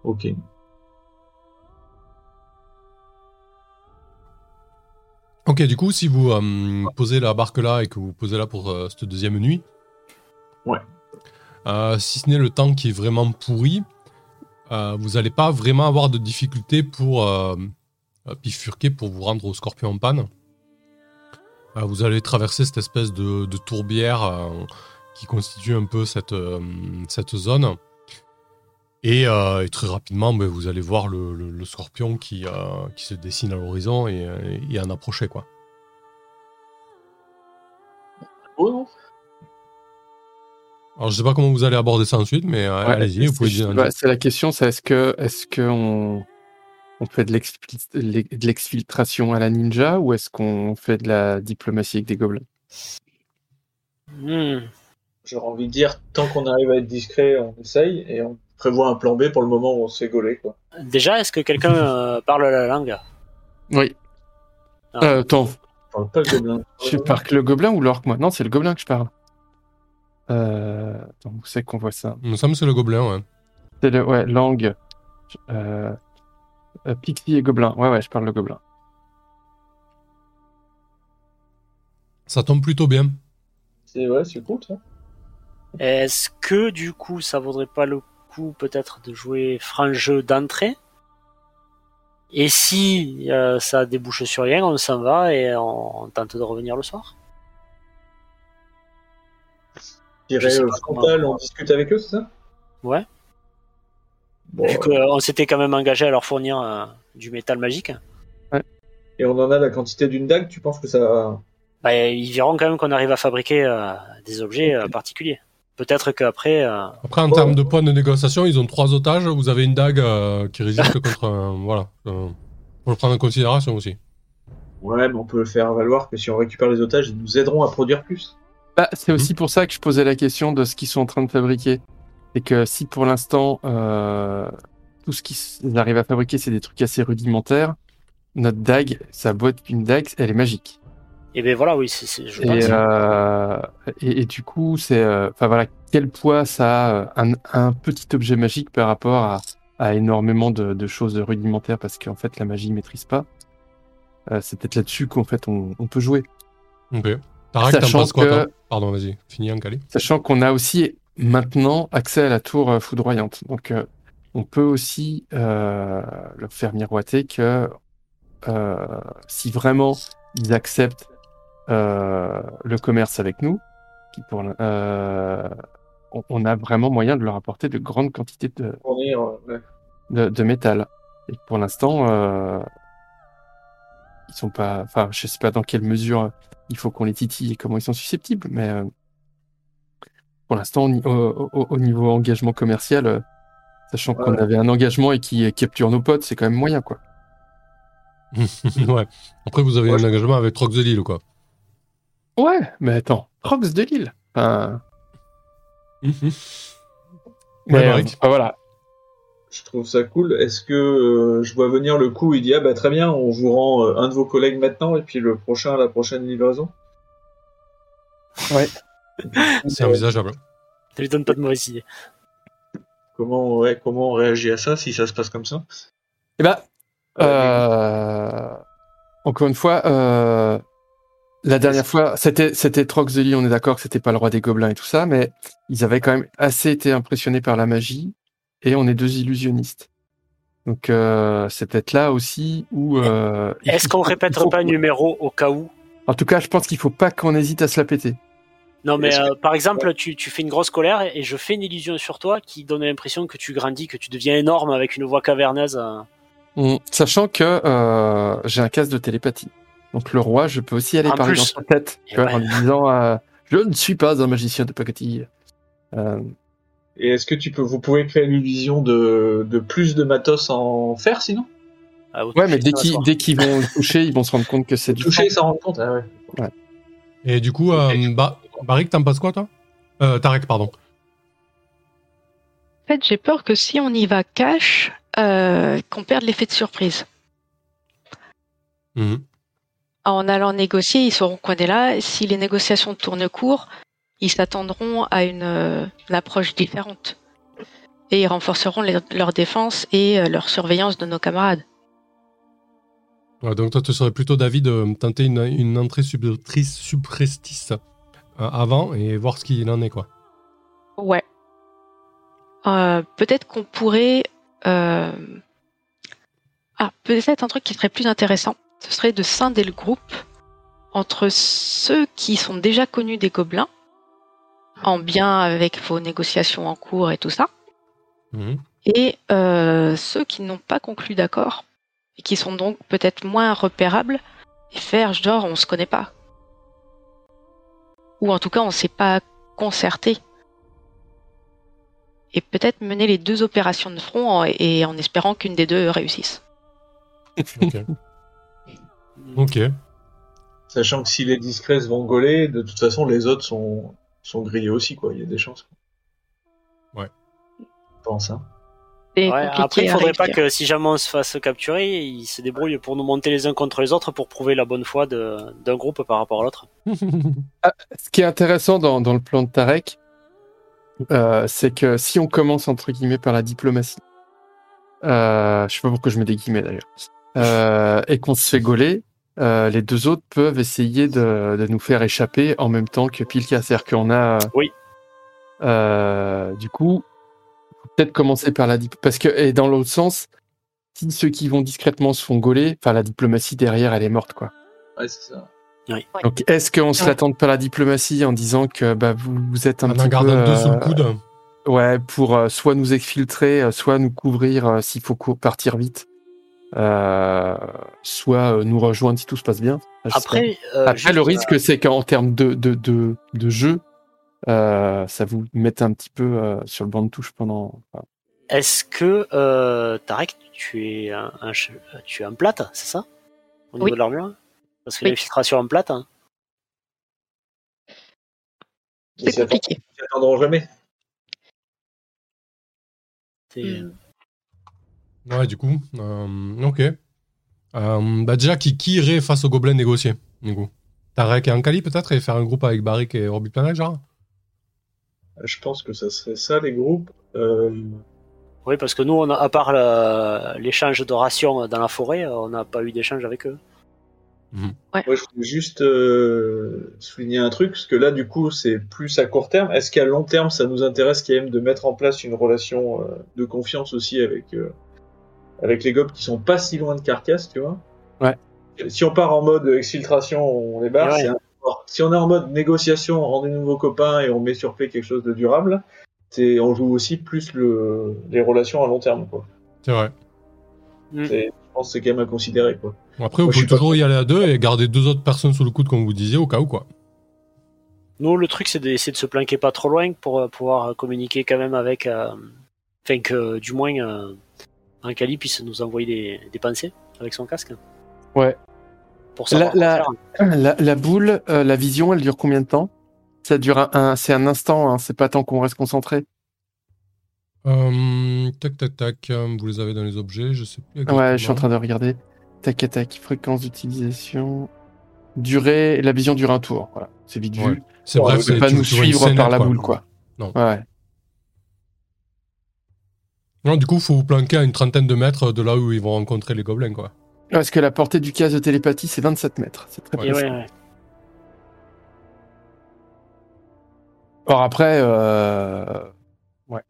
Ok. Ok, du coup, si vous euh, posez la barque là et que vous posez là pour euh, cette deuxième nuit, Ouais. euh, si ce n'est le temps qui est vraiment pourri, vous n'allez pas vraiment avoir de difficultés pour bifurquer pour vous rendre au scorpion en panne. Vous allez traverser cette espèce de, de tourbière qui constitue un peu cette, cette zone. Et, euh, et très rapidement, ben, vous allez voir le, le- le scorpion qui, euh, qui se dessine à l'horizon et, euh, et en approcher. Quoi. Oh Alors, je sais pas comment vous allez aborder ça ensuite, mais euh, Ouais, allez-y, vous pouvez dire. ouais, c'est la question, c'est est-ce que est-ce que on, fait de l'exfiltration à la ninja ou est-ce qu'on fait de la diplomatie avec des gobelins? Hmm. J'aurais envie de dire, tant qu'on arrive à être discret, on essaye, et on prévoit un plan B pour le moment où on se fait gauler, quoi. Déjà, est-ce que quelqu'un [LAUGHS] euh, parle la langue? Oui. Ah. Euh, attends, On parle pas le gobelin. je parle que le gobelin ou l'orque moi? Non, c'est le gobelin que je parle. Euh, attends, où c'est qu'on voit ça? Il me semble que c'est le gobelin, ouais. C'est le ouais langue. Euh, euh, Pixie et gobelin. Ouais ouais, je parle le gobelin. Ça tombe plutôt bien. C'est, ouais, c'est cool, ça. Est-ce que du coup, ça vaudrait pas le coup peut-être de jouer franc jeu d'entrée. Et si euh, ça débouche sur rien, on s'en va et on, on tente de revenir le soir. Au frontal, on discute avec eux, c'est ça? Ouais. Bon, Vu qu'on s'était quand même engagé à leur fournir euh, du métal magique, et on en a la quantité d'une dague, tu penses que ça va... bah, ils verront quand même qu'on arrive à fabriquer euh, des objets euh, particuliers. Peut-être qu'après, euh, Après, en Oh. termes de points de négociation, ils ont trois otages. Vous avez une dague euh, qui résiste [LAUGHS] contre un. Voilà. Euh, faut le prendre en considération aussi. Ouais, mais on peut le faire valoir que si on récupère les otages, ils nous aideront à produire plus. Bah, c'est aussi pour ça que je posais la question de ce qu'ils sont en train de fabriquer. C'est que si pour l'instant euh, tout ce qu'ils arrivent à fabriquer c'est des trucs assez rudimentaires, notre dague, sa boîte une dague, elle est magique. Et ben voilà, oui, c'est, c'est- je Et, pense. euh, et, et du coup, c'est, euh, enfin voilà, quel poids ça a euh, un, un petit objet magique par rapport à, à énormément de, de choses rudimentaires parce qu'en fait la magie maîtrise pas. Euh, c'est peut-être là-dessus qu'en fait on, on peut jouer. Ok. Tarak, t'en Sachant quoi, que- Pardon, vas-y. Finis en calé. Sachant qu'on a aussi maintenant accès à la tour euh, foudroyante. Donc, euh, on peut aussi euh, leur faire miroiter que euh, si vraiment ils acceptent le commerce avec nous, qui pour, euh, on, on a vraiment moyen de leur apporter de grandes quantités de, euh, de, de métal. Et pour l'instant, euh, ils sont pas. Enfin, je sais pas dans quelle mesure euh, il faut qu'on les titille et comment ils sont susceptibles, mais euh, pour l'instant, au, ni- au- au- au niveau engagement commercial, euh, sachant qu'on avait un engagement et qui capture nos potes, c'est quand même moyen, quoi. [LAUGHS] ouais. Après, vous avez Ouais, un je- engagement avec Trox de Lille, quoi. Ouais, mais attends, Prox de Lille. Enfin, [LAUGHS] mais, euh, enfin, voilà. Je trouve ça cool. Est-ce que euh, je vois venir le coup où il dit Ah bah très bien, on vous rend euh, un de vos collègues maintenant et puis le prochain à la prochaine livraison Ouais. [LAUGHS] C'est envisageable. Ne lui donne pas de mauvaise idée. Comment, ouais, comment on réagit à ça si ça se passe comme ça? Eh ben, euh, encore une fois, euh, La dernière fois, c'était c'était Troxely, on est d'accord que c'était pas le roi des gobelins et tout ça, mais ils avaient quand même assez été impressionnés par la magie, et on est deux illusionnistes. Donc euh, c'est peut-être là aussi où. Euh, Est-ce qu'on faut- pas un numéro au cas où? En tout cas, je pense qu'il faut pas qu'on hésite à se la péter. Non, mais euh, par exemple, tu, tu fais une grosse colère et je fais une illusion sur toi qui donne l'impression que tu grandis, que tu deviens énorme avec une voix caverneuse. euh. Mm. Sachant que euh, j'ai un casque de télépathie. Donc le roi, je peux aussi aller En parler plus. dans sa tête, tu vois, ouais. en lui disant euh, Je ne suis pas un magicien de pacotille. Euh, Et est-ce que tu peux, vous pouvez créer une illusion de, de plus de matos en fer sinon? Ah, ouais, mais dès qu'ils qu'ils vont le toucher, ils vont se rendre compte que c'est du Toucher, sang. ça rend compte. Ah ouais. Et du coup, euh, bah, Barik, t'en passes quoi, toi? Euh, Tarek, pardon. En fait, j'ai peur que si on y va cash, euh, qu'on perde l'effet de surprise. Mhm. En allant négocier, ils sauront qu'on est là. Si les négociations tournent court, ils s'attendront à une, euh, une approche différente. Et ils renforceront les- leur défense et euh, leur surveillance de nos camarades. Ouais, donc toi, tu serais plutôt d'avis de tenter une, une entrée subtrice, subrestice euh, avant et voir ce qu'il en est, quoi. Ouais. Euh, peut-être qu'on pourrait... euh, Ah, peut-être un truc qui serait plus intéressant, ce serait de scinder le groupe entre ceux qui sont déjà connus des gobelins, en bien avec vos négociations en cours et tout ça, Mhm. et euh, ceux qui n'ont pas conclu d'accord, et qui sont donc peut-être moins repérables, et faire genre on se connaît pas. Ou en tout cas on s'est pas concerté. Et peut-être mener les deux opérations de front en- et en espérant qu'une des deux réussisse. Ok. [LAUGHS] ok. Sachant que si les discrets vont gauler, de toute façon, les autres sont, sont grillés aussi, quoi. Il y a des chances. Ouais. Je pense, hein. Ouais, après, il faudrait pas que si jamais on se fasse capturer, ils se débrouillent pour nous monter les uns contre les autres pour prouver la bonne foi d'un groupe par rapport à l'autre. [LAUGHS] Ce qui est intéressant dans, dans le plan de Tarek, euh, c'est que si on commence entre guillemets par la diplomatie, euh, je sais pas pourquoi je mets des guillemets d'ailleurs, euh, et qu'on se fait gauler, euh, les deux autres peuvent essayer de, de nous faire échapper en même temps que Pilka. C'est-à-dire qu'on a. Oui. Euh, du coup, faut peut-être commencer par la diplomatie. Parce que, et dans l'autre sens, si ceux qui vont discrètement se font gauler, enfin la diplomatie derrière, elle est morte, quoi. Ouais, c'est ça. Donc, est-ce qu'on se Ouais. l'attend par la diplomatie en disant que bah, vous, vous êtes un En petit peu, deux sous le euh, coude. Ouais, pour euh, soit nous exfiltrer, euh, soit nous couvrir euh, s'il faut partir vite, euh, soit euh, nous rejoindre si tout se passe bien. Après, euh. Après le risque, c'est qu'en termes de, de, de, de jeu, euh, ça vous mette un petit peu euh, sur le banc de touche pendant. enfin, Est-ce que euh, Tarek, tu es un, un tu es un plate, c'est ça? Au niveau Oui. de l'armure? Parce que Oui. l'infiltration en plate, hein, Ils C'est compliqué. attendront jamais. c'est- Hmm. Ouais, du coup. euh, ok. Euh, bah déjà, qui, qui irait face aux gobelins négocier du coup? Tarek et Ankali peut-être et faire un groupe avec Barik et Orbi Planet, genre? Je pense que ça serait ça, les groupes. Euh, Oui, parce que nous, on a, à part l'échange de rations dans la forêt, on n'a pas eu d'échange avec eux. Moi, je voulais juste euh, souligner un truc, parce que là, du coup, c'est plus à court terme. Est-ce qu'à long terme, ça nous intéresse quand même de mettre en place une relation euh, de confiance aussi avec euh, avec les gobs qui sont pas si loin de Carcasse, tu vois Ouais. Si on part en mode exfiltration, on les barre. Ouais. un. Si on est en mode négociation, on rend des nouveaux copains et on met sur pied quelque chose de durable, c'est on joue aussi plus le, les relations à long terme, quoi. C'est vrai. C'est- Je pense que c'est quand même à considérer, quoi. Bon, après, vous Moi, pouvez pas toujours y aller à deux et garder deux autres personnes sous le coude, comme vous disiez, au cas où, quoi. Nous, le truc, c'est d'essayer de se planquer pas trop loin pour euh, pouvoir communiquer quand même avec. euh, Enfin, que du moins, euh, un Kali puisse nous envoyer des, des pensées avec son casque. Ouais. Pour La- la- faire. La, la boule, euh, la vision, elle dure combien de temps? Ça dure un, un- c'est un instant, hein, c'est pas tant qu'on reste concentré. Euh, tac, tac, tac. euh, Vous les avez dans les objets, je sais plus. Ouais, je suis en train de regarder. Tac, tac. Fréquence d'utilisation. Durée. La vision dure un tour. Voilà. C'est vite Ouais. vu. C'est Bon, bref, on C'est c'est pas nous suivre par la boule, quoi. Non. Ouais. Du coup, faut vous planquer à une trentaine de mètres de là où ils vont rencontrer les gobelins, quoi. Parce que la portée du casque de télépathie, c'est 27 mètres. C'est très ouais, ouais. Or après, euh, ouais.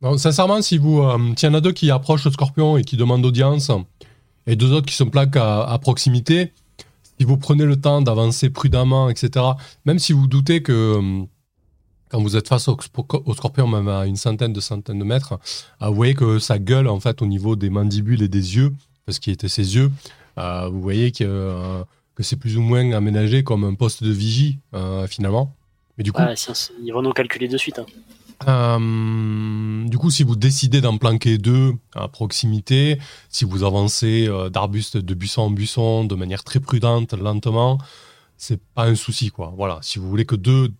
Non, sincèrement, si vous, euh, s'il y en a deux qui approchent le scorpion et qui demandent audience, et deux autres qui se plaquent à proximité, si vous prenez le temps d'avancer prudemment, etc., même si vous doutez que euh, quand vous êtes face au, au scorpion, même à une centaine de centaines de mètres, vous voyez que ça gueule en fait au niveau des mandibules et des yeux, parce qu'il était ses yeux. Euh, vous voyez que, euh, que c'est plus ou moins aménagé comme un poste de vigie, euh, finalement. Mais du coup, ils vont nous calculer de suite. hein. du coup, si vous décidez d'en planquer deux à proximité, si vous avancez d'arbuste de buisson en buisson de manière très prudente, lentement, c'est pas un souci, quoi. Voilà. Si vous voulez que deux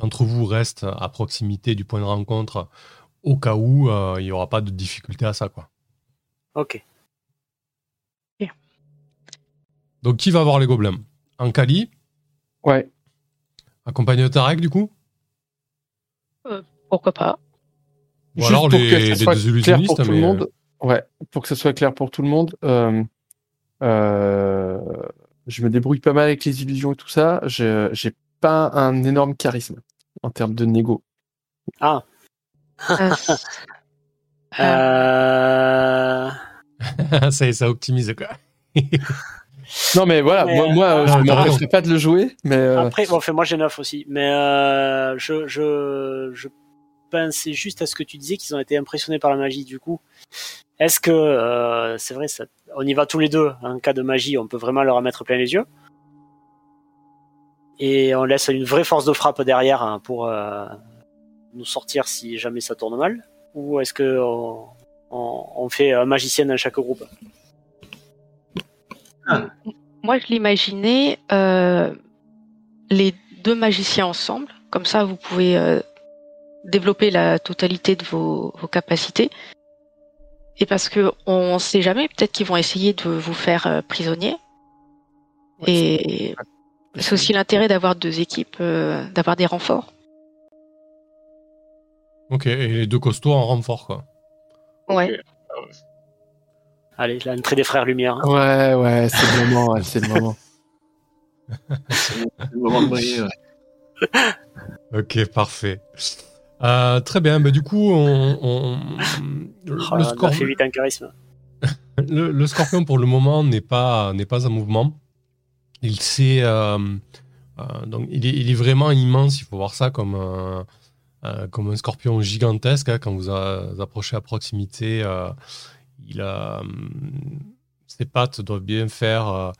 d'entre vous restent à proximité du point de rencontre, au cas où, euh, il n'y aura pas de difficulté à ça, quoi. Ok. Donc, qui va voir les gobelins? Ankali, ouais. accompagné de Tarek, du coup? Pourquoi pas Ou Juste alors pour les, que ça les soit deux clair pour tout mais... le monde. Ouais, pour que ça soit clair pour tout le monde. euh, euh, je me débrouille pas mal avec les illusions et tout ça. Je j'ai pas un énorme charisme en termes de négo. Ah. [LAUGHS] Euh, euh, [LAUGHS] ça, ça optimise, quoi. [LAUGHS] Non mais voilà, Mais, moi, moi euh, je ah, m'empêcherai pas de le jouer, mais euh, Après, bon, enfin, moi j'ai 9 aussi, mais euh, je, je, je pensais juste à ce que tu disais qu'ils ont été impressionnés par la magie. Du coup, est-ce que euh, c'est vrai, ça, on y va tous les deux en cas de magie, on peut vraiment leur en mettre plein les yeux et on laisse une vraie force de frappe derrière hein, pour euh, nous sortir si jamais ça tourne mal, ou est-ce que on, on, on fait un magicien dans chaque groupe? Moi, je l'imaginais euh, les deux magiciens ensemble. Comme ça, vous pouvez euh, développer la totalité de vos, vos capacités. Et parce que on ne sait jamais, peut-être qu'ils vont essayer de vous faire euh, prisonnier. Et c'est aussi l'intérêt d'avoir deux équipes, euh, d'avoir des renforts. Ok, et les deux costauds en renfort, quoi. Ouais. Allez, l'entrée des frères Lumière. hein. ouais ouais, c'est le moment, ouais, c'est le moment. [LAUGHS] C'est le moment de briller, ouais. Ok, parfait. Euh, très bien, bah, du coup, on, on- le, Oh là, on a scor- fait vite un charisme. [LAUGHS] le- le scorpion pour le moment n'est pas, n'est pas en mouvement. Il s'est, euh, euh, donc il est, vraiment immense. Il faut voir ça comme un, euh, comme un scorpion gigantesque. hein. quand vous approchez à proximité, il a, ses pattes doivent bien faire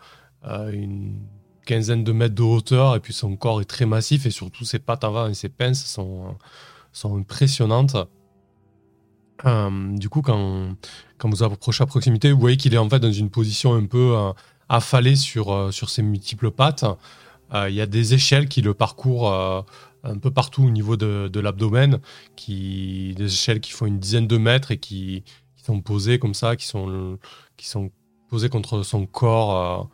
une quinzaine de mètres de hauteur et puis son corps est très massif et surtout ses pattes avant et ses pinces sont, sont impressionnantes. Du coup, quand, quand vous approchez à proximité, vous voyez qu'il est en fait dans une position un peu affalée sur, euh, sur ses multiples pattes. Euh, Il y a des échelles qui le parcourent euh, un peu partout au niveau de, de l'abdomen, qui, des échelles qui font une dizaine de mètres et qui, sont posées comme ça, qui sont, qui sont posées contre son corps,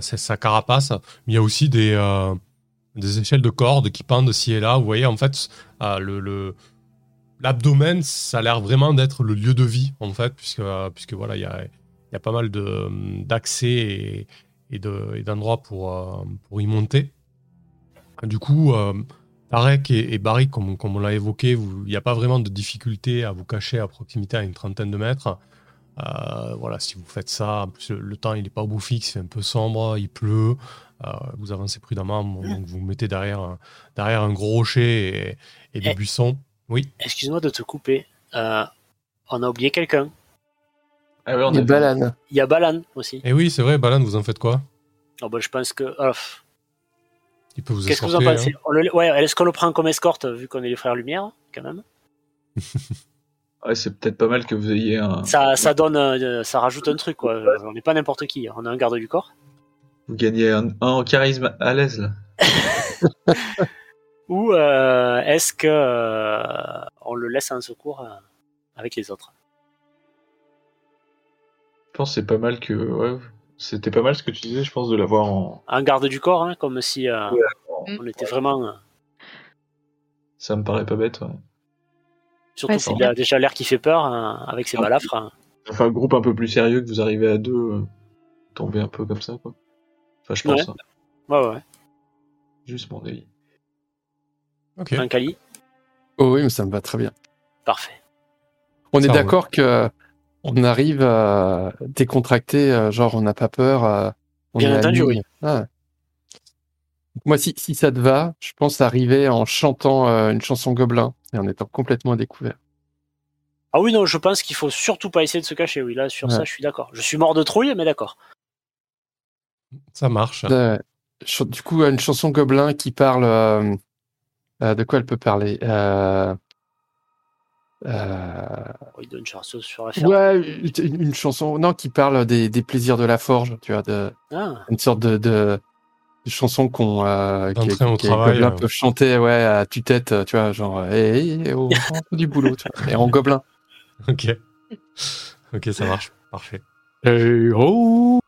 sa carapace. Mais il y a aussi des, des échelles de cordes qui pendent ci et là. Vous voyez, en fait, le- l'abdomen, ça a l'air vraiment d'être le lieu de vie, en fait, puisque, puisque voilà, il y a, il y a pas mal de, d'accès et, et, de, et d'endroits pour, euh, pour y monter. Du coup, euh, Tarek et, et Barry, comme, comme on l'a évoqué, il n'y a pas vraiment de difficulté à vous cacher à proximité à une trentaine de mètres. Euh, voilà, si vous faites ça, en plus le, le temps il n'est pas au bout fixe, c'est un peu sombre, il pleut, euh, vous avancez prudemment, donc vous vous mettez derrière, un- derrière un gros rocher et, et des Eh. buissons. Oui. Excuse-moi de te couper. Euh, on a oublié quelqu'un. Ah ouais, on Il y a Balan. Il y a Balan aussi. Et oui, c'est vrai, Balan, vous en faites quoi? Oh, bah, je pense que. ah. Il peut vous Qu'est-ce que vous en escorter, pensez? Hein. On le- Ouais, est-ce qu'on le prend comme escorte vu qu'on est les frères Lumière quand même? Ouais, c'est peut-être pas mal que vous ayez un. Ça, ça donne, euh, ça rajoute un truc quoi. On n'est pas n'importe qui. On a un garde du corps. Vous gagnez un, un en charisme à l'aise là. [LAUGHS] Ou euh, est-ce que euh, on le laisse en secours euh, avec les autres? Pense que c'est pas mal que. Ouais, c'était pas mal ce que tu disais, je pense, de l'avoir en. Un garde du corps, hein, comme si euh, Ouais. on était vraiment. euh, Ça me paraît pas bête. Ouais. surtout Ouais, qu'il a déjà l'air qui fait peur hein, avec ses Ah. balafres. hein. Enfin, un groupe un peu plus sérieux que vous arrivez à deux, euh, tomber un peu comme ça, quoi. Enfin, je pense. Ouais. hein. Ouais, ouais. Juste mon avis. Ok. Un Kali Oh oui, mais ça me va très bien. Parfait. On est d'accord que on arrive à décontracter, euh, genre on n'a pas peur. euh, on Bien est entendu, oui. Ah. Moi, si, si ça te va, je pense arriver en chantant euh, une chanson gobelin et en étant complètement découvert. Ah oui, non, je pense qu'il faut surtout pas essayer de se cacher. Oui, là, sur Ouais. ça, je suis d'accord. Je suis mort de trouille, mais d'accord. Ça marche. Euh, ch- du coup, une chanson gobelin qui parle. euh, euh, de quoi elle peut parler? Il donne Charsos sur la ferme. Ouais, une, une chanson non qui parle des, des plaisirs de la forge, tu vois, de, Ah, une sorte de, de, de chanson qu'on euh, les travail, gobelins euh. peuvent chanter ouais à tue-tête, tu vois, genre hey, hey, oh, du boulot, tu vois, et en gobelin. [LAUGHS] Ok. Ok, ça marche. Parfait. Hey, oh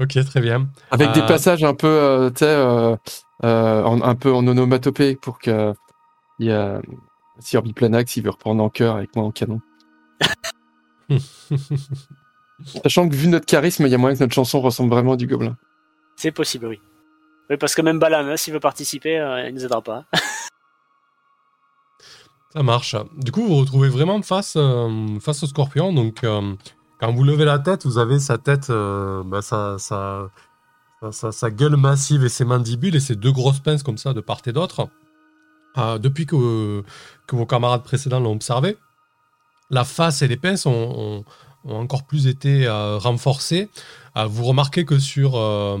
Ok, très bien. Avec des Euh, passages un peu, euh, tu sais, euh, euh, un peu en onomatopée pour que il y a Sir Biplanax, il veut reprendre en cœur avec moi en canon. [LAUGHS] Sachant que vu notre charisme, il y a moyen que notre chanson ressemble vraiment à du gobelin. c'est possible, oui. Oui, parce que même Balan, hein, s'il veut participer, euh, il nous aidera pas. [LAUGHS] Ça marche. Du coup, vous vous retrouvez vraiment face, euh, face au scorpion. Donc, euh, quand vous levez la tête, vous avez sa tête, euh, bah, sa, sa, sa, sa- sa gueule massive et ses mandibules et ses deux grosses pinces comme ça de part et d'autre. Euh, depuis que, vos camarades précédents l'ont observé, la face et les pinces ont, encore plus été euh, renforcées. Euh, vous remarquez que sur, euh,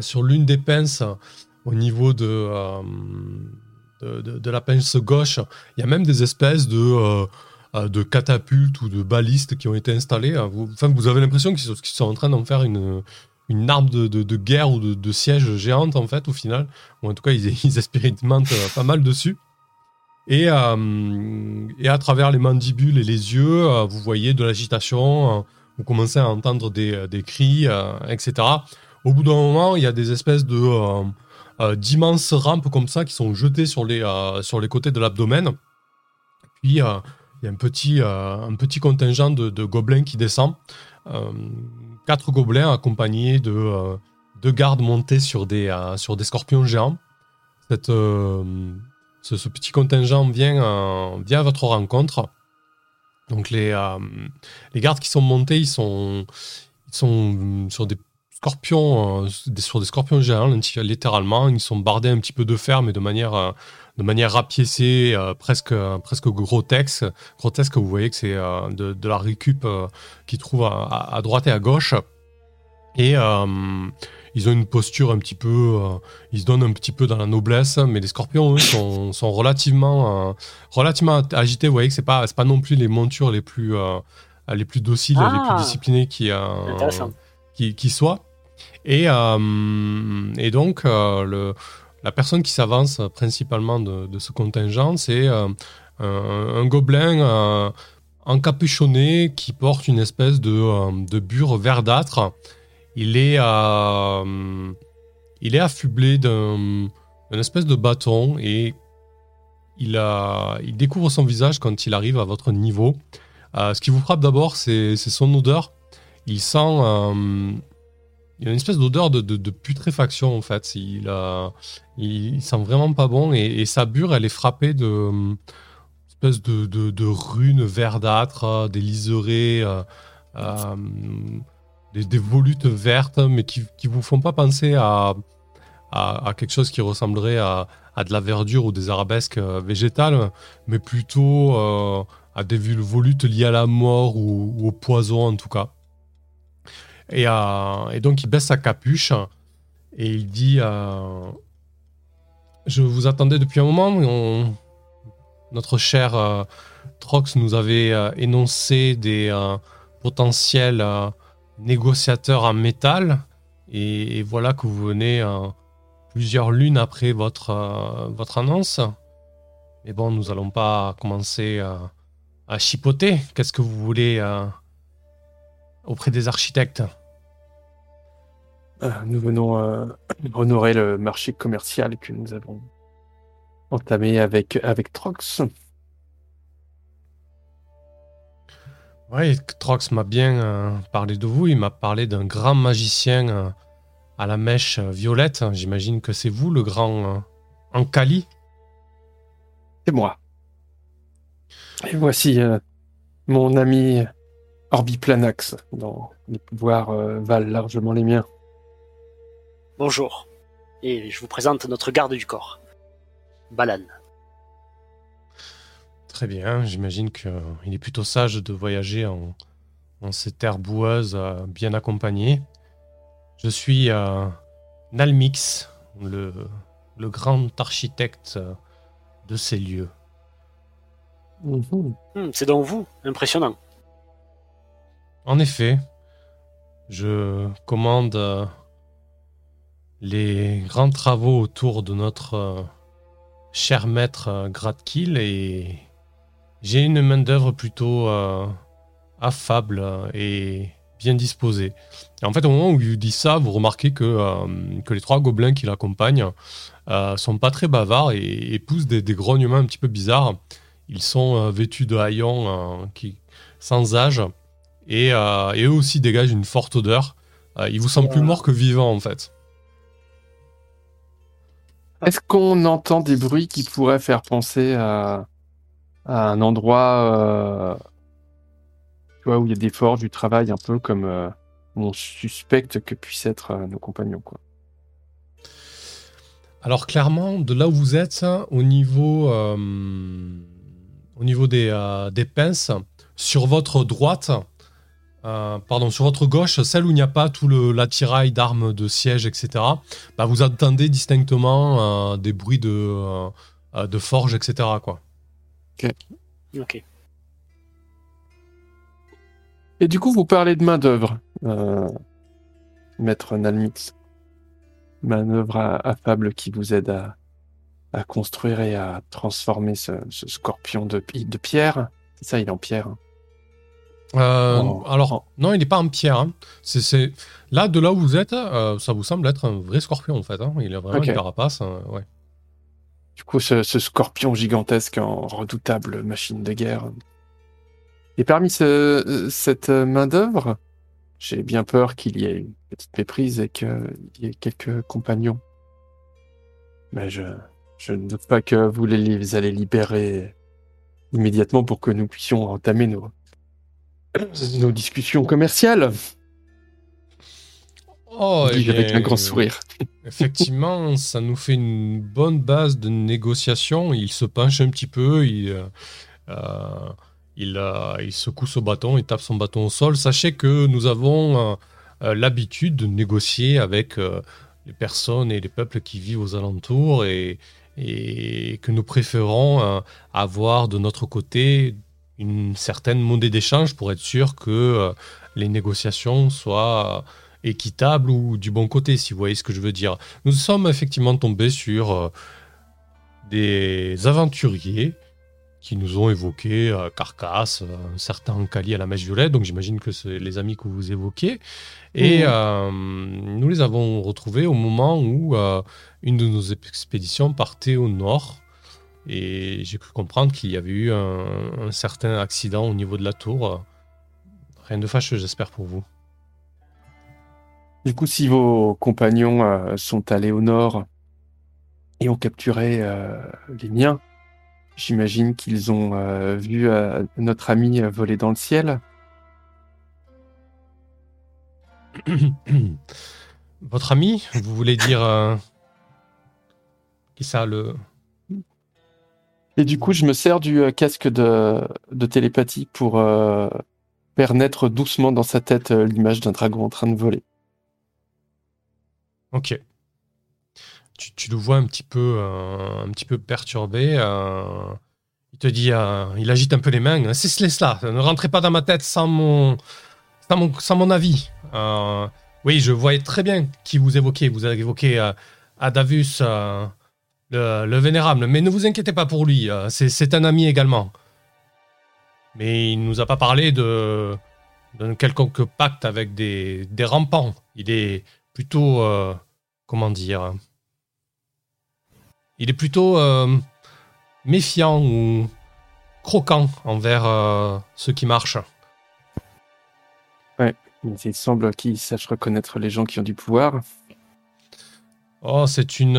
sur l'une des pinces, au niveau de, de, la pince gauche, il y a même des espèces de, de catapultes ou de balistes qui ont été installées. Vous, enfin, vous avez l'impression qu'ils sont en train d'en faire une, une arme de, guerre ou de, siège géante, en fait, au final. Ou en tout cas, ils, [LAUGHS] ils euh, pas mal dessus. Et, euh, et à travers les mandibules et les yeux, euh, vous voyez de l'agitation, vous commencez à entendre des, cris, etc. Au bout d'un moment, il y a des espèces de d'immenses rampes comme ça qui sont jetées sur les, sur les côtés de l'abdomen. Puis il y a un petit, un petit contingent de, de gobelins qui descend. Quatre gobelins accompagnés de euh, deux gardes montés sur des, euh, sur des scorpions géants. Euh, ce, ce petit contingent vient, vient à votre rencontre. Donc les, les gardes qui sont montés, ils sont, ils sont sur des scorpions, sur des scorpions géants, littéralement. Ils sont bardés un petit peu de fer, mais de manière, de manière rapiécée, euh, presque, presque grotesque. Grotesque, vous voyez que c'est euh, de, de la récup euh, qu'ils trouvent à, droite et à gauche. Et euh, ils ont une posture un petit peu. euh, ils se donnent un petit peu dans la noblesse, mais les scorpions, eux, sont, sont relativement, euh, relativement agités. Vous voyez que c'est pas, pas non plus les montures les plus, euh, les plus dociles, les Ah. plus disciplinées qui, qui, qui soient. Et, et donc, le, la personne qui s'avance principalement de, ce contingent, c'est euh, un, gobelin euh, encapuchonné qui porte une espèce de, euh, bure verdâtre. Il est, affublé d'un espèce de bâton et il, découvre son visage quand il arrive à votre niveau. Ce qui vous frappe d'abord, c'est son odeur. Il sent, il a une espèce d'odeur de, putréfaction en fait. Il, a, sent vraiment pas bon et, sa bure, elle est frappée de euh, de, runes verdâtres, euh, des liserés, euh, des, volutes vertes, mais qui, qui vous font pas penser à, quelque chose qui ressemblerait à, de la verdure ou des arabesques végétales, mais plutôt à des volutes liées à la mort ou au poison en tout cas. Et, euh, et donc il baisse sa capuche et il dit euh, Je vous attendais depuis un moment. notre cher euh, Trox nous avait énoncé des potentiels négociateurs en métal. Et, voilà que vous venez plusieurs lunes après votre, votre annonce. Mais bon, nous allons pas commencer à chipoter. Qu'est-ce que vous voulez auprès des architectes? Nous venons euh, [COUGHS] honorer le marché commercial que nous avons entamé avec, avec Trox. Oui, Trox m'a bien euh, parlé de vous. Il m'a parlé d'un grand magicien euh, à la mèche violette. J'imagine que c'est vous, le grand Ankali C'est moi. Et voici mon ami Orbiplanax, dont les pouvoirs valent largement les miens. Bonjour, et je vous présente notre garde du corps, Balan. Très bien, j'imagine qu'il est plutôt sage de voyager en, ces terres boueuses euh, bien accompagnées. Je suis euh, Nalmix, le, grand architecte euh, de ces lieux. Mhm. Hmm, c'est donc vous, impressionnant. En effet, je commande les grands travaux autour de notre cher maître Gradkill et j'ai une main d'œuvre plutôt euh, affable et bien disposée. Et en fait, au moment où il dit ça, vous remarquez que, euh, que les trois gobelins qui l'accompagnent euh, sont pas très bavards et, poussent des, grognements un petit peu bizarres. Ils sont vêtus de haillons qui, sans âge et, eux aussi dégagent une forte odeur. ils vous semblent plus morts que vivants en fait. Est-ce qu'on entend des bruits qui pourraient faire penser à, un endroit vois, où il y a des forges, du travail, un peu comme euh, on suspecte que puissent être euh, nos compagnons. Quoi? Alors clairement, de là où vous êtes, au niveau, euh, au niveau des, des pinces, sur votre droite, pardon, sur votre gauche, celle où il n'y a pas tout l'attirail d'armes, de sièges, etc., bah, vous entendez distinctement des bruits de, de forge, etc. Quoi. Ok. Et du coup, vous parlez de main-d'œuvre, euh, maître Nalmix. Main-d'œuvre affable qui vous aide à, construire et à transformer ce, scorpion de, de pierre. C'est ça, il est en pierre. Hein. Euh, alors, non, il n'est pas en pierre. Hein. C'est, Là, de là où vous êtes, euh, ça vous semble être un vrai scorpion en fait. Hein. Il a vraiment une carapace. ouais. Du coup, ce, scorpion gigantesque en redoutable machine de guerre. Et parmi cette main-d'œuvre, j'ai bien peur qu'il y ait une petite méprise et qu'il y ait quelques compagnons. Mais je, je ne doute pas que vous les allez libérer immédiatement pour que nous puissions entamer nos, nos discussions commerciales. Oh, avec un grand sourire. Effectivement, ça nous fait une bonne base de négociation. Il se penche un petit peu, il, euh, euh, il, euh, il, secoue son bâton, il tape son bâton au sol. Sachez que nous avons l'habitude de négocier avec les personnes et les peuples qui vivent aux alentours et, et que nous préférons avoir de notre côté une certaine monnaie d'échange pour être sûr que les négociations soient équitable ou du bon côté, si vous voyez ce que je veux dire. Nous sommes effectivement tombés sur euh, des aventuriers qui nous ont évoqué euh, Carcasse, euh, un certain Kali à la mèche violette, donc j'imagine que c'est les amis que vous évoquez. Et mmh. nous les avons retrouvés au moment où une de nos expéditions partait au nord. Et j'ai cru comprendre qu'il y avait eu un, un, certain accident au niveau de la tour. Rien de fâcheux, j'espère pour vous. Du coup, si vos compagnons euh, sont allés au nord et ont capturé euh, les miens, j'imagine qu'ils ont euh, vu notre ami voler dans le ciel. [COUGHS] Votre ami Vous voulez dire qui ça le Et du coup, je me sers du casque de, télépathie pour faire naître doucement dans sa tête l'image d'un dragon en train de voler. Ok. Tu, le vois un petit peu, euh, perturbé. Euh, il te dit, euh, il agite un peu les mains. C'est cela. Ne rentrez pas dans ma tête sans mon, sans mon, avis. oui, je voyais très bien qui vous évoquez. Vous avez évoqué Adavus, le, le, vénérable. Mais ne vous inquiétez pas pour lui. C'est un ami également. Mais il nous a pas parlé de d'un quelconque pacte avec des, des rampants. Il est plutôt. Euh, comment dire Il est plutôt euh, méfiant ou croquant envers euh, ceux qui marchent. Ouais, il semble qu'il sache reconnaître les gens qui ont du pouvoir. Oh, c'est une.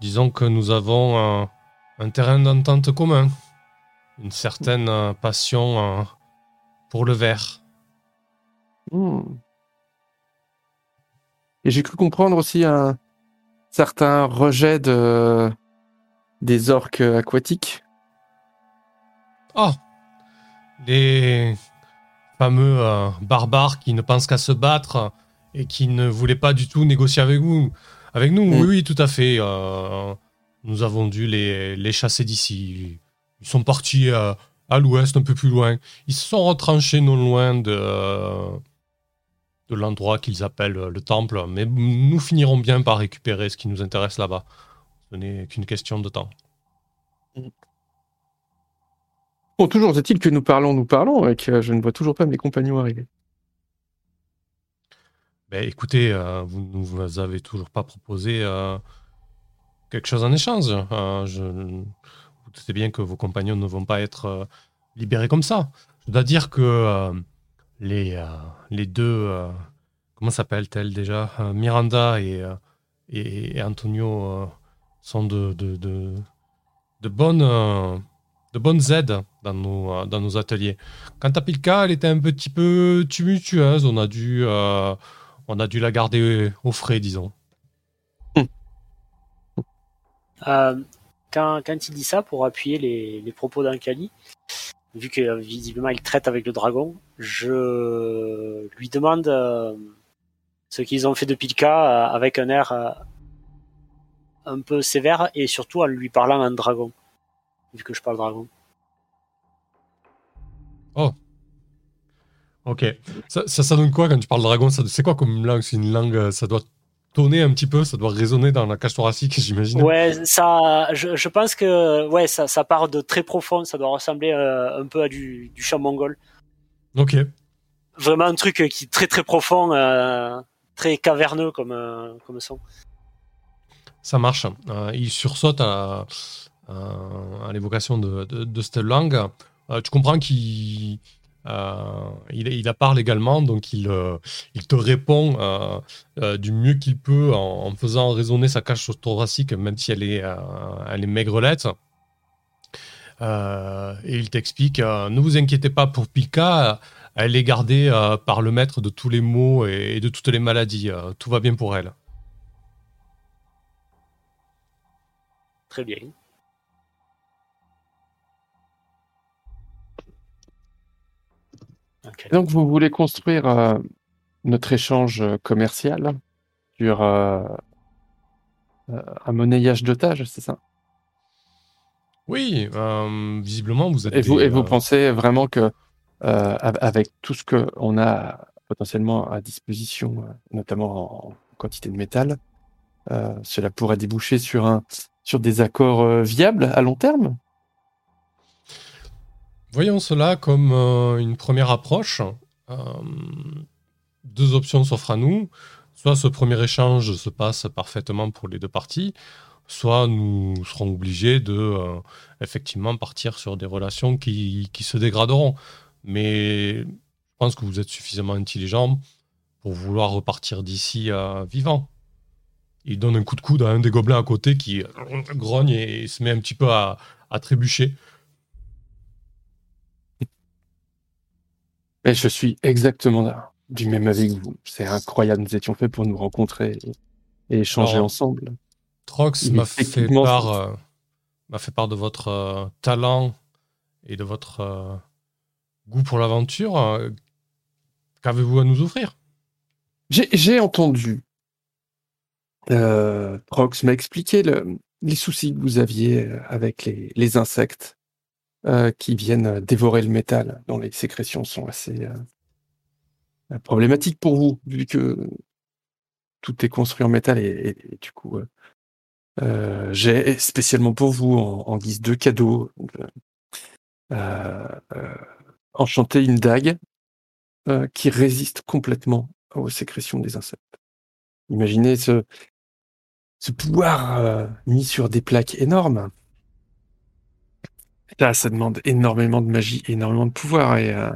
Disons que nous avons un, un terrain d'entente commun. Une certaine euh, passion euh, pour le verre. Hmm. Et j'ai cru comprendre aussi un certain rejet de des orques aquatiques. Oh Les fameux euh, barbares qui ne pensent qu'à se battre et qui ne voulaient pas du tout négocier avec vous. Avec nous, Mm. oui, oui, tout à fait. euh, nous avons dû les, les chasser d'ici. Ils sont partis euh, à l'ouest, un peu plus loin. Ils se sont retranchés non loin de, euh, de l'endroit qu'ils appellent euh, le temple. Mais nous finirons bien par récupérer ce qui nous intéresse là-bas. Ce n'est qu'une question de temps. Bon, toujours est-il que nous parlons, nous parlons, et que je ne vois toujours pas mes compagnons arriver. Ben, écoutez, euh, vous ne vous avez toujours pas proposé euh, quelque chose en échange. Euh, je, vous doutez bien que vos compagnons ne vont pas être euh, libérés comme ça. Je dois dire que euh, les, euh, les deux, euh, comment s'appellent-elles déjà Euh, Miranda et, euh, et, Antonio euh, sont de, de, de, bonnes, euh, de bonnes aides dans nos, euh, dans nos ateliers. Quant à Pilka, elle était un petit peu tumultueuse. On a dû, euh, on a dû la garder au frais, disons. Euh, quand, quand il dit ça, pour appuyer les, les propos d'Ankali, vu que euh, visiblement il traite avec le dragon, je lui demande euh, ce qu'ils ont fait de Pilka euh, avec un air euh, un peu sévère et surtout en lui parlant en dragon, vu que je parle dragon. Ok. Ça, ça, ça donne quoi quand tu parles dragon? C'est quoi comme langue? C'est une langue, euh, ça doit tonner un petit peu, ça doit résonner dans la cage thoracique, [LAUGHS] j'imagine. Ouais, ça, je, je pense que ouais, ça, ça part de très profond, ça doit ressembler euh, un peu à du, du chant mongol. Ok. Vraiment un truc qui est très très profond, euh, très caverneux comme, euh, comme son. Ça marche. Euh, il sursaute à, à- l'évocation de, de, de cette langue. Euh, tu comprends qu'il euh, il, la parle également, donc il, euh, te répond euh, du mieux qu'il peut en, faisant résonner sa cage thoracique, même si elle est, maigrelette. Et il t'explique ne vous inquiétez pas pour Pilka, elle est gardée par le maître de tous les maux et, de toutes les maladies. Tout va bien pour elle. Très bien. Donc, vous voulez construire euh, notre échange commercial sur euh, euh, un monnayage d'otages, c'est ça? Oui, euh, visiblement vous êtes. et vous, des, et vous euh, pensez vraiment que, euh, av- avec tout ce qu'on a potentiellement à disposition, euh, notamment en quantité de métal, euh, cela pourrait déboucher sur, un, sur des accords euh, viables à long terme? Voyons cela comme euh, une première approche. Euh, deux options s'offrent à nous. Soit ce premier échange se passe parfaitement pour les deux parties, soit nous serons obligés de euh, effectivement partir sur des relations qui, se dégraderont. Mais je pense que vous êtes suffisamment intelligent pour vouloir repartir d'ici vivant. Il donne un coup de coude à un des gobelins à côté qui grogne et se met un petit peu à trébucher. Et je suis exactement là, du même avis que vous. C'est incroyable, nous étions faits pour nous rencontrer et, et échanger Alors, ensemble. Trox m'a fait part, euh, m'a fait part de votre euh, talent et de votre euh, goût pour l'aventure. Qu'avez-vous à nous offrir? J'ai entendu. Prox m'a expliqué le- les soucis que vous aviez avec les, les insectes euh, qui viennent euh, dévorer le métal, dont les sécrétions sont assez euh, problématiques pour vous, vu que tout est construit en métal et, du coup, j'ai spécialement pour vous, en, guise de cadeau, enchanté une dague qui résiste complètement aux sécrétions des insectes. Imaginez ce, ce pouvoir mis sur des plaques énormes. Là, ça demande énormément de magie, énormément de pouvoir, et euh,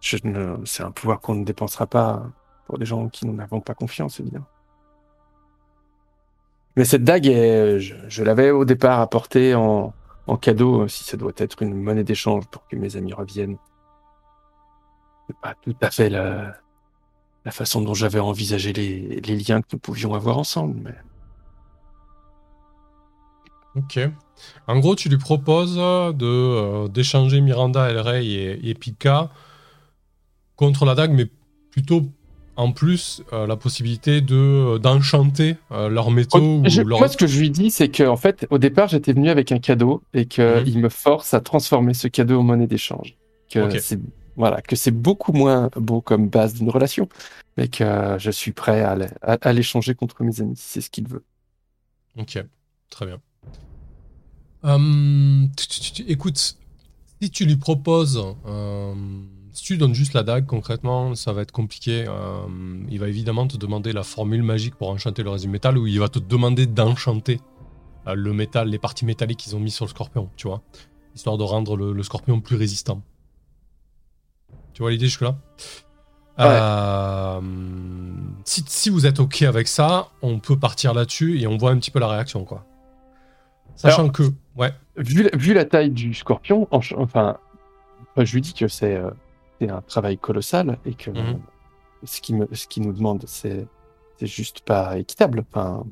c'est un pouvoir qu'on ne dépensera pas pour des gens qui n'en avons pas confiance, évidemment. Mais cette dague, je, l'avais au départ apportée en, en, cadeau, si ça doit être une monnaie d'échange pour que mes amis reviennent. C'est pas tout à fait la, façon dont j'avais envisagé les, les, liens que nous pouvions avoir ensemble. Mais... Ok. En gros, tu lui proposes de euh, d'échanger Miranda, El Rey et, et Pika contre la dague, mais plutôt en plus euh, la possibilité de euh, d'enchanter euh, leur métaux. Moi, ce que je lui dis, c'est qu'en fait, au départ, j'étais venu avec un cadeau et qu'il mhm. me force à transformer ce cadeau en monnaie d'échange. Que c'est voilà, que c'est beaucoup moins beau comme base d'une relation, mais que je suis prêt à, l'échanger contre mes amis si c'est ce qu'il veut. Ok, très bien. Hum, écoute, si tu lui proposes si tu donnes juste la dague, concrètement, ça va être compliqué. Euh, il va évidemment te demander la formule magique pour enchanter le résine métal, ou il va te demander d'enchanter euh, le métal, les parties métalliques qu'ils ont mis sur le scorpion, tu vois, histoire de rendre le, scorpion plus résistant. Tu vois l'idée jusque-là? Euh, si, vous êtes ok avec ça, on peut partir là-dessus et on voit un petit peu la réaction, quoi. Sachant que, ouais. Vu, vu, la taille du scorpion, enfin, je lui dis que c'est un travail colossal et que mhm. ce qui me, ce qui nous demande, c'est, c'est juste pas équitable. Enfin,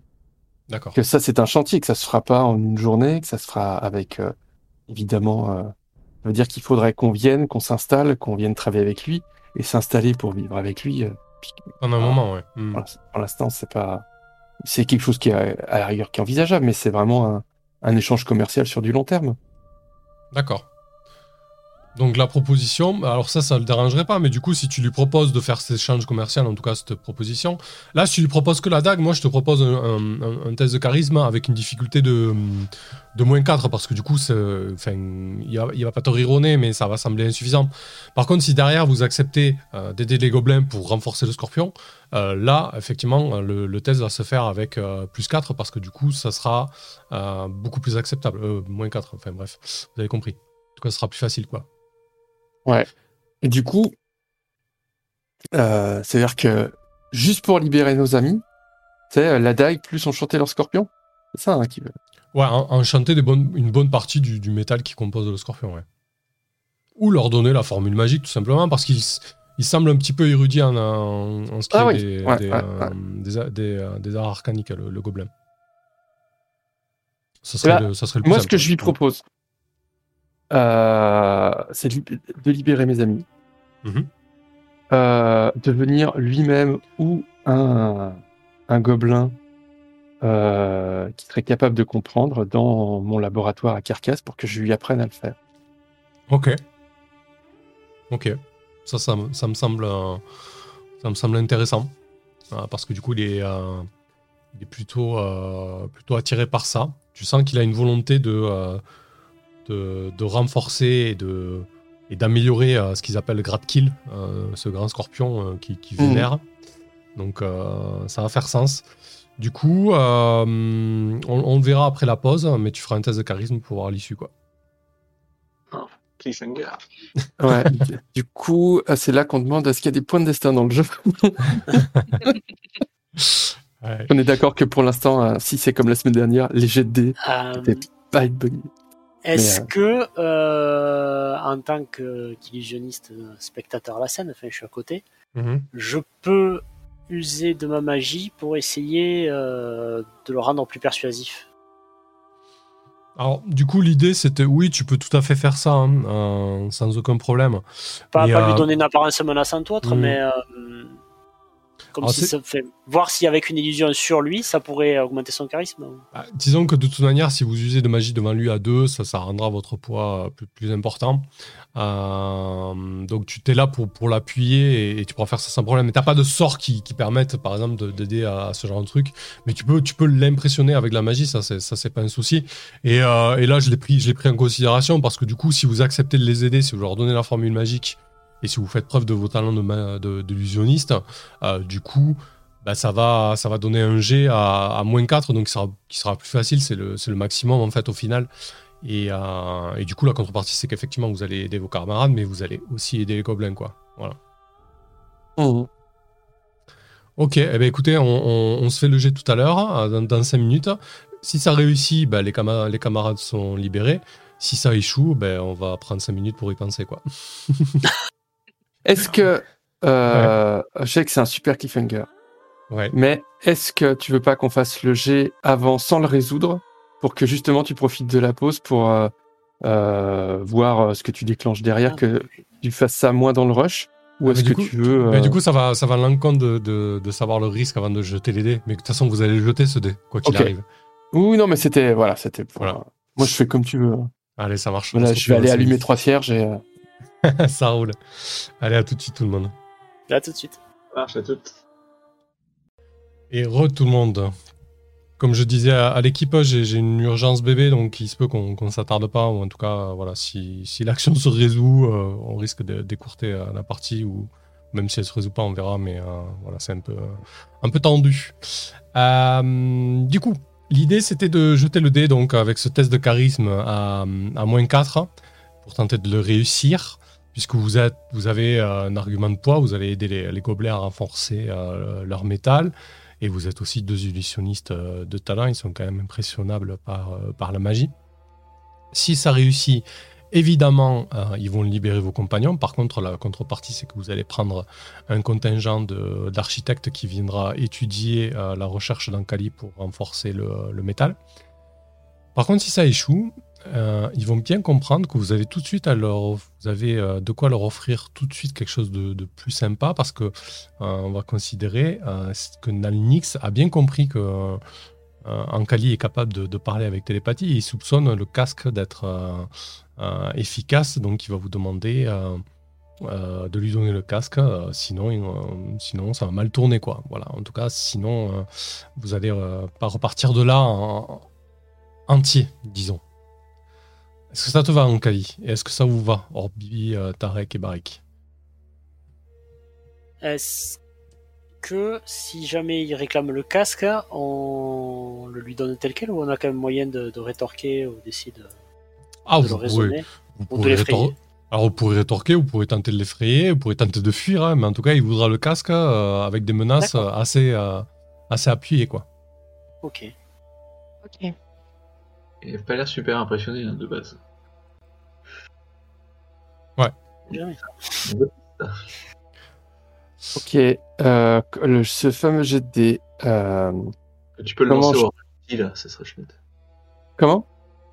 D'accord. Que ça, c'est un chantier, que ça se fera pas en une journée, que ça se fera avec, euh, évidemment, euh, ça veut dire qu'il faudrait qu'on vienne, qu'on s'installe, qu'on vienne travailler avec lui et s'installer pour vivre avec lui. Euh, Pendant un moment, ouais. Hmm. Pour l'instant, c'est pas, c'est quelque chose qui est à la rigueur qui est envisageable, mais c'est vraiment un, un échange commercial sur du long terme. D'accord. Donc la proposition, alors ça, ça le dérangerait pas, mais du coup, si tu lui proposes de faire cet échange commercial, en tout cas cette proposition, là, si tu lui proposes que la dague, moi, je te propose un, test de charisme avec une difficulté de, de moins 4, parce que du coup, enfin, il, va, va pas te rironner, mais ça va sembler insuffisant. Par contre, si derrière, vous acceptez euh, d'aider les gobelins pour renforcer le scorpion, euh, là, effectivement, le, test va se faire avec euh, plus 4, parce que du coup, ça sera beaucoup plus acceptable. moins 4, enfin bref, vous avez compris. En tout cas, ce sera plus facile, quoi. Ouais. Et du coup, euh, c'est-à-dire que juste pour libérer nos amis, c'est euh, la dague plus enchanter leur scorpion. C'est ça hein, qui veut. Ouais, enchanter des bonnes, une bonne partie du, métal qui compose le scorpion, ouais. Ou leur donner la formule magique, tout simplement, parce qu'il il semble un petit peu érudit en, en, ce qui ah est des, des, euh, des, arts arcaniques, le, gobelin. Ça serait, le, ça serait le plus Moi, ce que je lui propose, euh, c'est de libérer mes amis, mhm. euh, devenir lui-même ou un, un gobelin euh, qui serait capable de comprendre dans mon laboratoire à Carcasse pour que je lui apprenne à le faire. Ok. Ok. Ça, ça, ça me semble, ça me semble intéressant parce que du coup, il est, il est plutôt, plutôt attiré par ça. Tu sens qu'il a une volonté de de, renforcer et de et d'améliorer euh, ce qu'ils appellent le grade kill, euh, ce grand scorpion euh, qui, qui, vénère. Donc ça va faire sens. Du coup, on, le verra après la pause, mais tu feras un test de charisme pour voir l'issue, quoi. Oh, [LAUGHS] ouais, du coup, c'est là qu'on demande est-ce qu'il y a des points de destin dans le jeu? [LAUGHS] On est d'accord que pour l'instant, si c'est comme la semaine dernière, les jets de dés, pas une bonne idée. Est-ce euh, que, euh, en tant qu'illusionniste spectateur à la scène, enfin je suis à côté, mhm. je peux user de ma magie pour essayer euh, de le rendre plus persuasif? Alors, du coup, l'idée, c'était, oui, tu peux tout à fait faire ça, hein, sans aucun problème. Pas, pas lui donner une apparence menaçante ou autre, mhm. mais comme si ça fait voir si avec une illusion sur lui, ça pourrait augmenter son charisme. Bah, disons que de toute manière, si vous usez de magie devant lui à deux, ça, ça rendra votre poids plus, plus important. Euh, donc tu t'es là pour, pour l'appuyer et, tu pourras faire ça sans problème. Mais t'as pas de sorts qui, qui permettent, par exemple, d'aider à, ce genre de truc. Mais tu peux, tu peux l'impressionner avec la magie, ça, c'est, ça c'est pas un souci. Et, euh, et là, je l'ai pris, je l'ai pris en considération parce que du coup, si vous acceptez de les aider, si vous leur donnez la formule magique et si vous faites preuve de vos talents d'illusionniste, de, euh, du coup, bah, ça, va, ça va donner un G à, moins 4, donc qui sera, qui sera plus facile, c'est le, le, maximum en fait au final. Et, euh, et du coup, la contrepartie, c'est qu'effectivement, vous allez aider vos camarades, mais vous allez aussi aider les gobelins, quoi. Voilà. Mmh. Ok, eh ben écoutez, on, se fait le jet tout à l'heure, dans, 5 minutes. Si ça réussit, ben, les, les camarades sont libérés. Si ça échoue, ben, on va prendre 5 minutes pour y penser. quoi. [LAUGHS] Est-ce que. Euh, je sais que c'est un super cliffhanger. Ouais. Mais est-ce que tu veux pas qu'on fasse le jet avant sans le résoudre pour que justement tu profites de la pause pour euh, euh, voir ce que tu déclenches derrière, que tu fasses ça moins dans le rush? Ou est-ce que tu veux. Mais du coup, ça va, ça va l'encontre de, de, savoir le risque avant de jeter les dés. Mais de toute façon, vous allez jeter ce dé, quoi qu'il arrive. Oui, non, mais c'était. Voilà, c'était. Voilà. Moi, je fais comme tu veux. Allez, ça marche. Voilà, je vais aller allumer trois cierges et. [LAUGHS] ça roule. Allez, à tout de suite, tout le monde. À tout de suite. Marche à toutes. Et re tout le monde. Comme je disais à, l'équipe, j'ai une urgence bébé, donc il se peut qu'on ne s'attarde pas, ou en tout cas, voilà, si, si l'action se résout, euh, on risque d'écourter euh, la partie, ou même si elle se résout pas, on verra, mais euh, voilà, c'est un peu, un peu tendu. du coup, l'idée c'était de jeter le dé, donc avec ce test de charisme à, à moins 4, pour tenter de le réussir puisque vous, êtes, vous avez un argument de poids, vous allez aider les, gobelets à renforcer leur métal. Et vous êtes aussi deux illusionnistes euh, de talent, ils sont quand même impressionnables par, euh, par la magie. Si ça réussit, évidemment, euh, ils vont libérer vos compagnons. Par contre, la contrepartie, c'est que vous allez prendre un contingent d'architectes qui viendra étudier la recherche d'Ankali pour renforcer le métal. Par contre, si ça échoue, euh, ils vont bien comprendre que vous avez tout de suite à leur, vous avez euh, de quoi leur offrir tout de suite quelque chose de, plus sympa parce que euh, on va considérer que Nalnix a bien compris que Ankali est capable de, parler avec télépathie. Il soupçonne le casque d'être efficace, donc il va vous demander de lui donner le casque. sinon, sinon, ça va mal tourner quoi. Voilà. En tout cas, sinon, vous allez pas repartir de là en, entier, disons. Est-ce que ça te va, Ankali Et est-ce que ça vous va, Orbi, euh, Tarek et Barik Est-ce que si jamais il réclame le casque, on le lui donne tel quel ou on a quand même moyen de, rétorquer ou d'essayer de, ah, vous raisonner ou de l'effrayer alors vous pourrez rétorquer, vous pourrez tenter de l'effrayer, vous pourrez tenter de fuir, hein, mais en tout cas il voudra le casque euh, avec des menaces assez, euh, assez appuyées quoi. Ok. Ok. Il n'a pas l'air super impressionné hein, de base. Ouais. [LAUGHS] ok. Euh, le, ce fameux jet de euh, tu peux le lancer au ralenti là, ça serait chouette. Comment?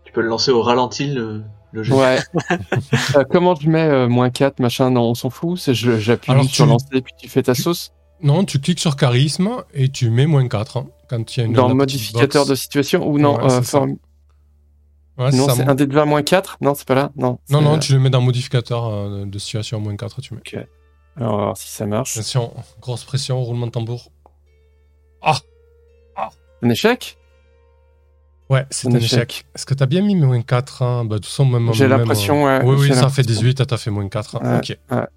Tu peux le lancer au ralenti le, le jet. Ouais. [LAUGHS] Euh, comment je mets moins 4 machin Non, on s'en fout. J'appuie sur lancer et puis tu fais ta sauce. Non, tu cliques sur charisme et tu mets moins 4 hein, quand il y a une Dans modificateur de situation ou non non, c'est un dé de 20 moins 4 Non, c'est pas là Non, non, non, tu le mets dans modificateur euh, de situation moins 4. Tu mets. Ok. Alors, on va voir si ça marche. Attention, grosse pression, roulement de tambour. Ah, ah. Un échec Ouais, c'est un, échec. Est-ce que t'as bien mis moins 4 hein? Bah, tout même, J'ai l'impression, ouais. Oui, oui, ça fait 18, t'as fait moins 4. Hein. ok. Ouais.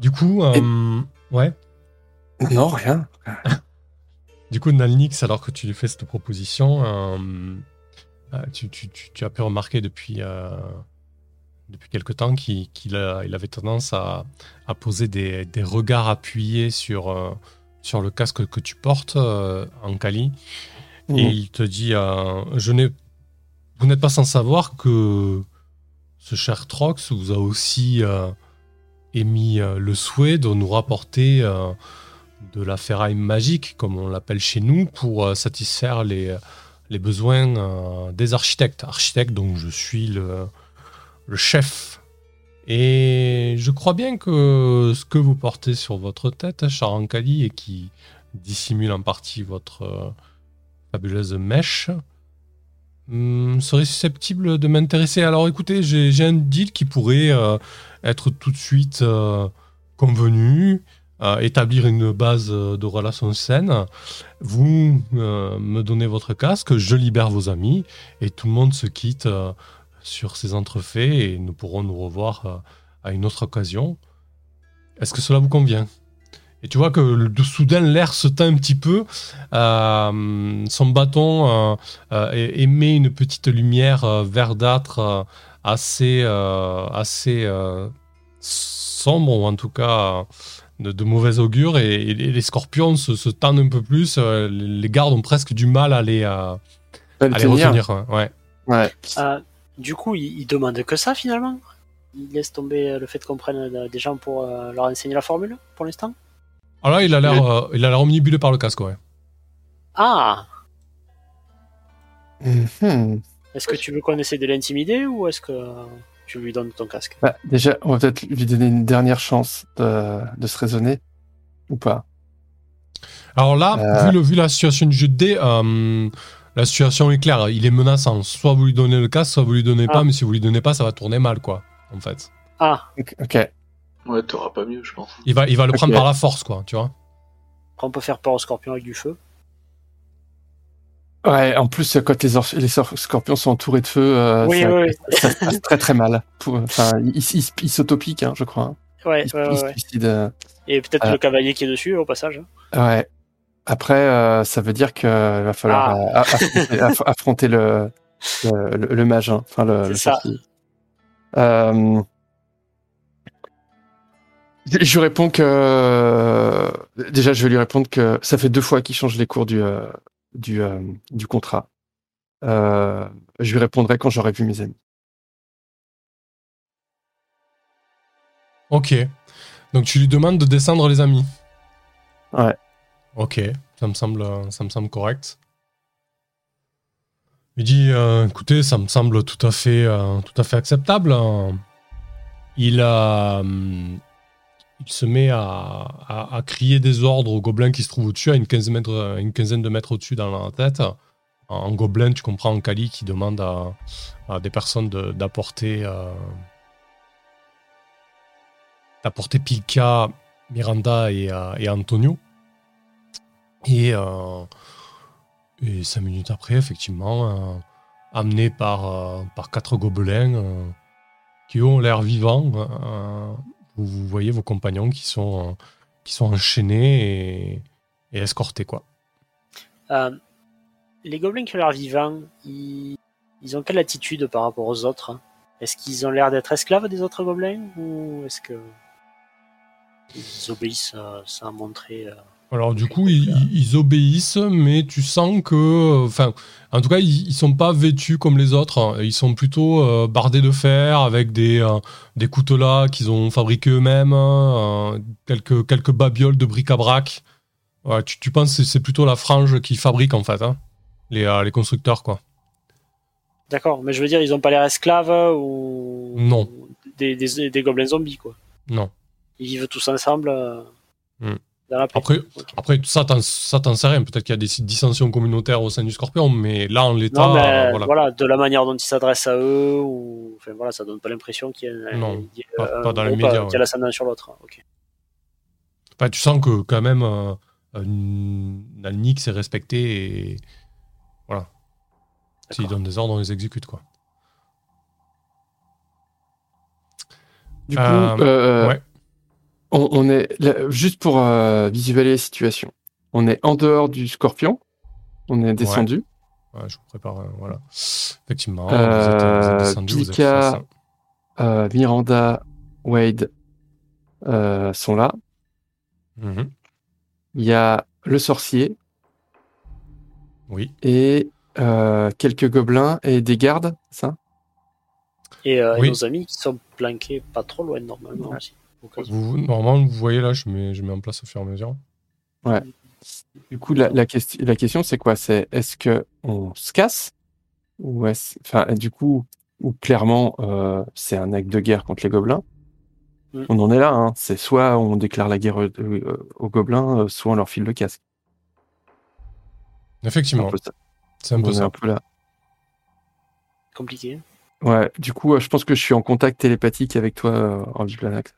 Du coup, euh, ouais. Non, rien. [LAUGHS] Du coup, Nalnix, alors que tu lui fais cette proposition, euh, euh, tu, as pu remarquer depuis, euh, depuis quelque temps qu'il il avait tendance à, poser des, regards appuyés sur, sur le casque que tu portes en Kali. Et mmh. il te dit je n'ai, Vous n'êtes pas sans savoir que ce cher Trox vous a aussi émis le souhait de nous rapporter de la ferraille magique, comme on l'appelle chez nous, pour euh, satisfaire les, les besoins euh, des architectes. Architecte, donc je suis le, chef. Et je crois bien que ce que vous portez sur votre tête, Charankali, et qui dissimule en partie votre euh, fabuleuse mèche, hmm, serait susceptible de m'intéresser. Alors écoutez, j'ai un deal qui pourrait être tout de suite convenu établir une base euh, de relations saines. Vous euh, me donnez votre casque, je libère vos amis et tout le monde se quitte euh, sur ces entrefaits et nous pourrons nous revoir à une autre occasion. Est-ce que cela vous convient? Et tu vois que de soudain l'air se teint un petit peu, son bâton émet une petite lumière verdâtre assez, assez sombre, ou en tout cas de, mauvais augure et, les scorpions se, tendent un peu plus. les gardes ont presque du mal à les, à, les retenir. Ouais. ouais. du coup, ils, ils demandent que ça finalement il laisse tomber le fait qu'on prenne des gens pour leur enseigner la formule pour l'instant Alors là, il a l'air, il a l'air omnibulé par le casque, ouais. Ah Mhm. Est-ce que tu veux qu'on essaie de l'intimider ou est-ce que tu lui donnes ton casque bah, Déjà, on va peut-être lui donner une dernière chance de, se raisonner ou pas? Alors là, euh. vu, la situation du jeu de dés, euh, la situation est claire. Il est menaçant. Soit vous lui donnez le casque, soit vous lui donnez pas. Ah. Mais si vous lui donnez pas, ça va tourner mal, quoi. En fait. Ah. Ok. Ouais, t'auras pas mieux, je pense. Il va, il va le prendre par la force, quoi. Tu vois. On peut faire peur au scorpion avec du feu. Ouais, en plus, quand les, les scorpions sont entourés de feu, euh, ça, se passe très très mal. Enfin, il, il, s'autopique, hein, je crois. Ouais, ouais, ouais, euh, Et peut-être le cavalier qui est dessus, au passage. Ouais. Après, euh, ça veut dire qu'il va falloir ah. affronter, [LAUGHS] le, le, mage, hein. enfin le, ça. je réponds que déjà, je vais lui répondre que ça fait deux fois qu'il change les cours du du, euh, du contrat. Euh, je lui répondrai quand j'aurai vu mes amis. Ok. Donc tu lui demandes de descendre les amis? Ouais. Ok, ça me semble, ça me semble correct. Il dit, euh, écoutez, ça me semble tout à fait, tout à fait acceptable. Il a, il se met à, crier des ordres aux gobelins qui se trouvent au-dessus, à une quinzaine, de mètres au-dessus dans la tête. En gobelin, tu comprends en Kali qui demande à, des personnes d'apporter euh, d'apporter Pilka, Miranda et, euh, Antonio. Et, euh, et, cinq minutes après, effectivement, amené par, par quatre gobelins qui ont l'air vivants vous, voyez vos compagnons qui sont, qui sont enchaînés et, escortés. Quoi. Euh, les gobelins qui ont l'air vivants, ils, ont quelle attitude par rapport aux autres Est-ce qu'ils ont l'air d'être esclaves des autres gobelins ou est-ce que ils obéissent sans montrer euh, alors du coup, ils, obéissent, mais tu sens que, enfin, en tout cas, ils, sont pas vêtus comme les autres. Hein. Ils sont plutôt euh, bardés de fer avec des euh, des coutelas qu'ils ont fabriqués eux-mêmes, hein, euh, quelques quelques babioles de bric-à-brac. tu, penses que c'est plutôt la frange qui fabrique en fait, hein, les les constructeurs quoi. D'accord, mais je veux dire, ils ont pas l'air esclaves ou non des, des, gobelins zombies quoi. Non. Ils vivent tous ensemble. Après, après, ça, t'en sais rien. Peut-être qu'il y a des dissensions communautaires au sein du Scorpion, mais là, en l'état. Euh, voilà. de la manière dont ils s'adressent à eux, ou. Enfin, voilà, ça donne pas l'impression qu'il y a. Non, pas, dans les médias. Y a l'ascendant sur l'autre. Ok. Bah, tu sens que, quand même, euh, la Nix est respectée et. Voilà. S'ils donnent des ordres, on les exécute, quoi. Du coup, euh, ouais on, est juste pour euh, visualiser la situation. On est en dehors du Scorpion. On est descendu. Ouais. je vous prépare. Euh, voilà. Effectivement. Euh, descendu, Pika, Miranda, Wade sont là. Mhm. Il y a le sorcier. Oui. Et quelques gobelins et des gardes, ça? Et, nos amis qui sont planqués pas trop loin normalement aussi. Vous, normalement, vous voyez là, je mets, je mets en place au fur et à mesure. Ouais. Du coup, la, la, question, la question, c'est quoi? C'est est-ce que on se casse? Ou est-ce, enfin, du coup, ou clairement, euh, c'est un acte de guerre contre les gobelins? Mm. On en est là. Hein. C'est soit on déclare la guerre euh, aux gobelins, euh, soit on leur file le casque. Effectivement. C'est un peu ça. Un peu là. Compliqué. Ouais, du coup, euh, je pense que je suis en contact télépathique avec toi euh, en Biplanax.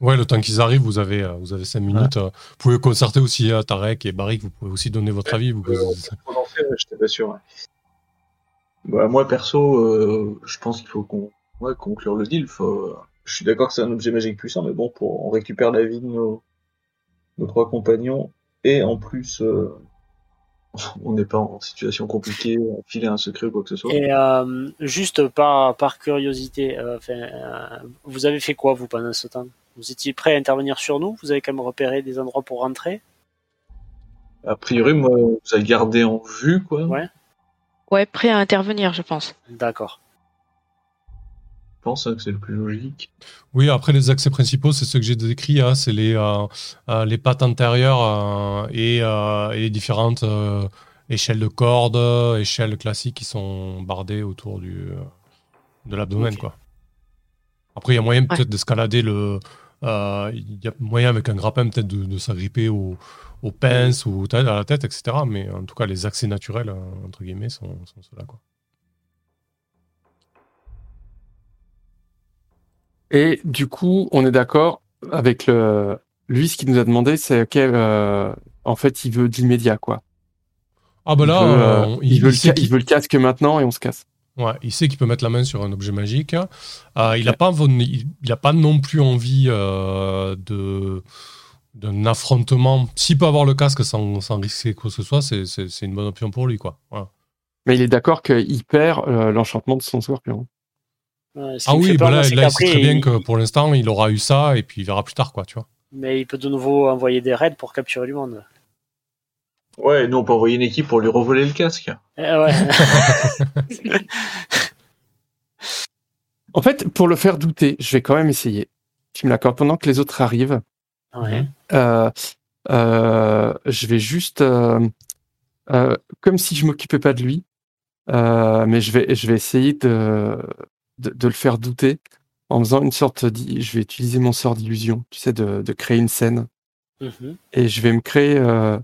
Ouais, le temps qu'ils arrivent, vous avez, euh, vous avez 5 minutes. Vous pouvez concerter aussi à Tarek et Barik, vous pouvez aussi donner votre avis. Vous pouvez... J'étais pas sûr. Bah, moi, perso, je pense qu'il faut qu'on ouais, conclure le deal. Faut... Je suis d'accord que c'est un objet magique puissant, mais bon, pour on récupère la vie de nos, nos trois compagnons et en plus on n'est pas en situation compliquée, filer un secret ou quoi que ce soit. Et euh, juste par, par curiosité, euh, euh, vous avez fait quoi vous pendant ce temps? Vous étiez prêt à intervenir sur nous? Vous avez quand même repéré des endroits pour rentrer? A priori, moi, vous a gardé en vue, quoi. Ouais. Ouais, prêt à intervenir, je pense. D'accord. Je pense hein, que c'est le plus logique. Oui, après les accès principaux, c'est ce que j'ai décrit, hein, c'est les, euh, euh, les pattes antérieures euh, et, euh, et les différentes euh, échelles de cordes, échelles classiques qui sont bardées autour du, euh, de l'abdomen. Quoi. Après, il y a moyen Ouais. peut-être d'escalader le. euh, Il y a moyen avec un grappin peut-être de, de s'agripper au- aux pinces ou à la tête, etc. Mais en tout cas, les accès naturels, entre guillemets, sont, sont ceux-là. Quoi. Et du coup, on est d'accord avec le. Lui, ce qu'il nous a demandé, c'est ok, euh, en fait, il veut de l'immédiat, quoi. Ah, bah il, là, veut, euh, il, veut le il veut casque maintenant et on se casse. Ouais, il sait qu'il peut mettre la main sur un objet magique. Euh, Il n'a pas, il, il a pas non plus envie euh, de d'un affrontement. S'il peut avoir le casque sans, sans risquer quoi que ce soit, c'est- une bonne option pour lui. Quoi. Voilà. Mais il est d'accord qu'il perd euh, l'enchantement de son scorpion. Ce Ah oui, peur, bah là, il sait très bien il- que pour l'instant, il aura eu ça et puis il verra plus tard. Quoi, tu vois. Mais il peut de nouveau envoyer des raids pour capturer du monde. Ouais, nous, on peut envoyer une équipe pour lui revoler le casque. Eh ouais. [LAUGHS] En fait, pour le faire douter, je vais quand même essayer. Tu me l'accordes pendant que les autres arrivent. ouais. Euh, euh, je vais juste, euh, euh, comme si je m'occupais pas de lui, euh, mais je vais, je vais essayer de, de, de le faire douter en faisant une sorte. d'i- Je vais utiliser mon sort d'illusion, tu sais, de, de créer une scène. Mhm. et je vais me créer, euh,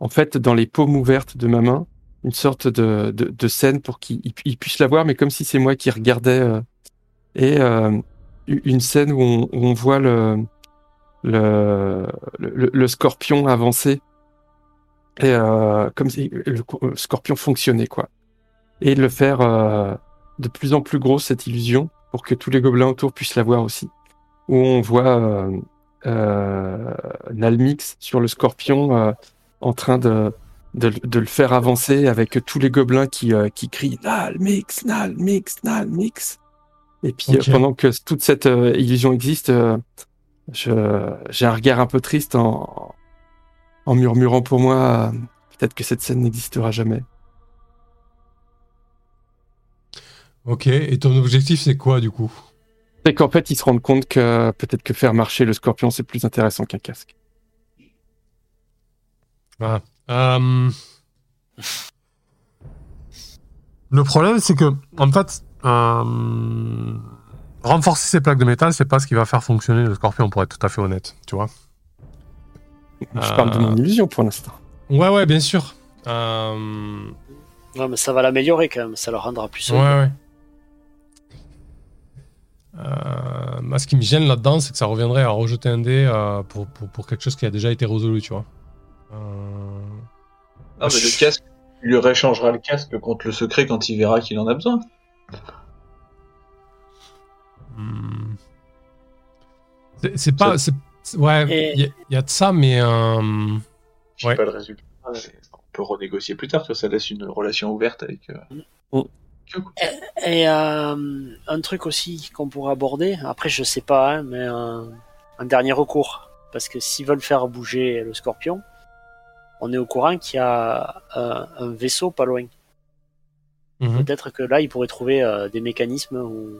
en fait, dans les paumes ouvertes de ma main, une sorte de, de, de scène pour qu'il il pu- il puisse la voir, mais comme si c'est moi qui regardais. euh, et euh, une scène où on, où on voit le, le, le, le scorpion avancer. Et comme si le, le scorpion fonctionnait, quoi. Et le faire de plus en plus gros, cette illusion, pour que tous les gobelins autour puissent la voir aussi. Où on voit euh, euh, Nalmix sur le scorpion euh, en train de, de, de le faire avancer avec tous les gobelins qui, qui crient Nalmix, Nalmix, Nalmix. Et puis pendant que toute cette illusion existe, j'ai un regard un peu triste en, en murmurant pour moi peut-être que cette scène n'existera jamais. Ok, et ton objectif, c'est quoi du coup? C'est qu'en fait, ils se rendent compte que peut-être que faire marcher le scorpion, c'est plus intéressant qu'un casque. Voilà. Euh, Le problème, c'est que, en fait, euh, renforcer ces plaques de métal, c'est pas ce qui va faire fonctionner le scorpion, pour être tout à fait honnête, tu vois. Je parle de Euh. mon illusion pour l'instant. Ouais, ouais, bien sûr. Euh, Ouais, mais ça va l'améliorer quand même. Ça le rendra plus Ouais, solide. ouais. Euh, moi, ce qui me gêne là-dedans, c'est que ça reviendrait à rejeter un dé euh, pour, pour, pour quelque chose qui a déjà été résolu, tu vois. Euh, Ah, mais le casque, il lui réchangera le casque contre le secret quand il verra qu'il en a besoin. hmm. C'est- pas. Ouais, Et- il y, a- il y a de ça, mais. euh, Je sais Ouais. pas le résultat. On peut renégocier plus tard, tu vois, ça laisse une relation ouverte avec. euh, Mm. Et euh, un truc aussi qu'on pourrait aborder, après je sais pas, hein, mais un, un dernier recours. Parce que s'ils veulent faire bouger le scorpion, on est au courant qu'il y a euh, un vaisseau pas loin. mhm. Peut-être que là, ils pourraient trouver euh, des mécanismes ou,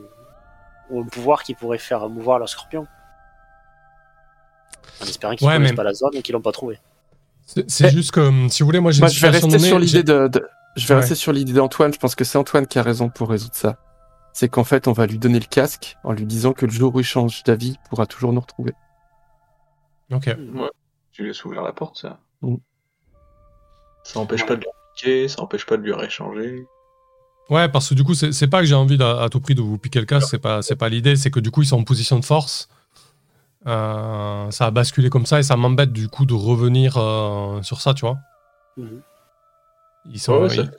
ou un pouvoir qui pourrait faire mouvoir leur scorpion. En espérant qu'ils Ouais, connaissent mais- pas la zone et qu'ils l'ont pas trouvé. C'est Eh. juste que, hum, si vous voulez, moi j'ai je vais rester sur l'idée de, de- je vais Ouais. rester sur l'idée d'Antoine. Je pense que c'est Antoine qui a raison pour résoudre ça. C'est qu'en fait, on va lui donner le casque en lui disant que le jour où il change d'avis, il pourra toujours nous retrouver. Ok. Tu laisses ouvrir la porte, ça. Mm. Ça empêche pas de lui piquer, ça empêche pas de lui réchanger. Ouais, parce que du coup, c'est pas que j'ai envie d'à- à tout prix de vous piquer le casque, c'est pas, c'est pas l'idée, c'est que du coup, ils sont en position de force. Euh, ça a basculé comme ça et ça m'embête du coup de revenir euh, sur ça, tu vois. Mhm. Ils sont, Ouais, ça- ils-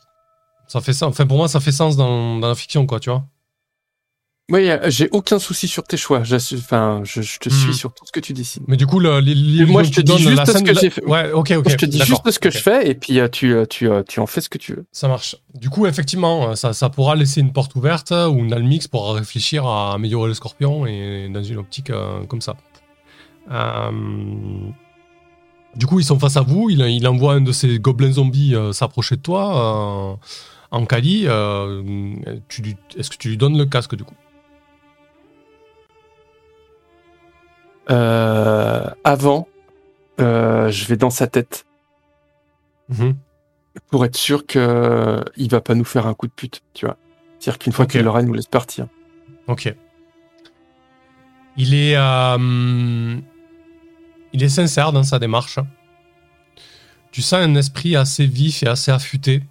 ça fait ça. Enfin, pour moi, ça fait sens dans, dans la fiction, quoi, tu vois. Oui, euh, j'ai aucun souci sur tes choix. Enfin, je, je te suis sur tout ce que tu décides. Mais du coup, le, l'illusion moi, je te dis juste ce que j'ai fait. Ouais, ok, ok. je te dis juste ce que je fais et puis euh, tu, euh, tu, euh, tu en fais ce que tu veux. Ça marche. Du coup, effectivement, ça, ça pourra laisser une porte ouverte où Nalmix pourra réfléchir à améliorer le scorpion et dans une optique euh, comme ça. Du coup, ils sont face à vous. Il, il envoie un de ces gobelins zombies s'approcher de toi en Kali. Est-ce que tu lui donnes le casque du coup? Avant, je vais dans sa tête. Mhm pour être sûr qu'il il va pas nous faire un coup de pute, tu vois. C'est-à-dire qu'une fois qu'il l'aura, il nous laisse partir. Ok. Il est, euh, il est sincère dans sa démarche. Tu sens un esprit assez vif et assez affûté.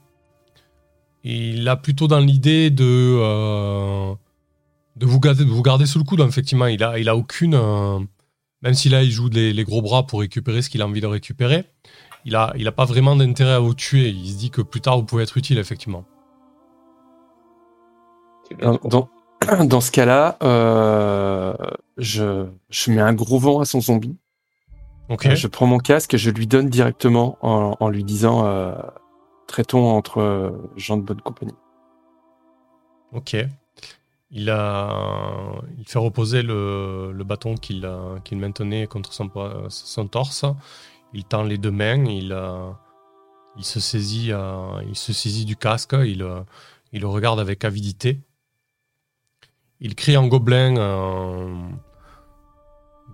Il a plutôt dans l'idée de, euh, de, vous garder, de vous garder sous le coude, effectivement. Il a, il a aucune. Euh, même si là, il joue les gros bras pour récupérer ce qu'il a envie de récupérer il a, il a pas vraiment d'intérêt à vous tuer. Il se dit que plus tard, vous pouvez être utile, effectivement. Dans, dans, ce cas-là, euh, je, je, mets un gros vent à son zombie. Okay. Je prends mon casque et je lui donne directement en, en lui disant euh, traitons entre gens de bonne compagnie. Ok. Il, a, il fait reposer le, le bâton qu'il qu'il maintenait contre son, son torse il tend les deux mains, il, euh, il, se, saisit, euh, il se saisit du casque, il, euh, il, le regarde avec avidité. Il crie en gobelin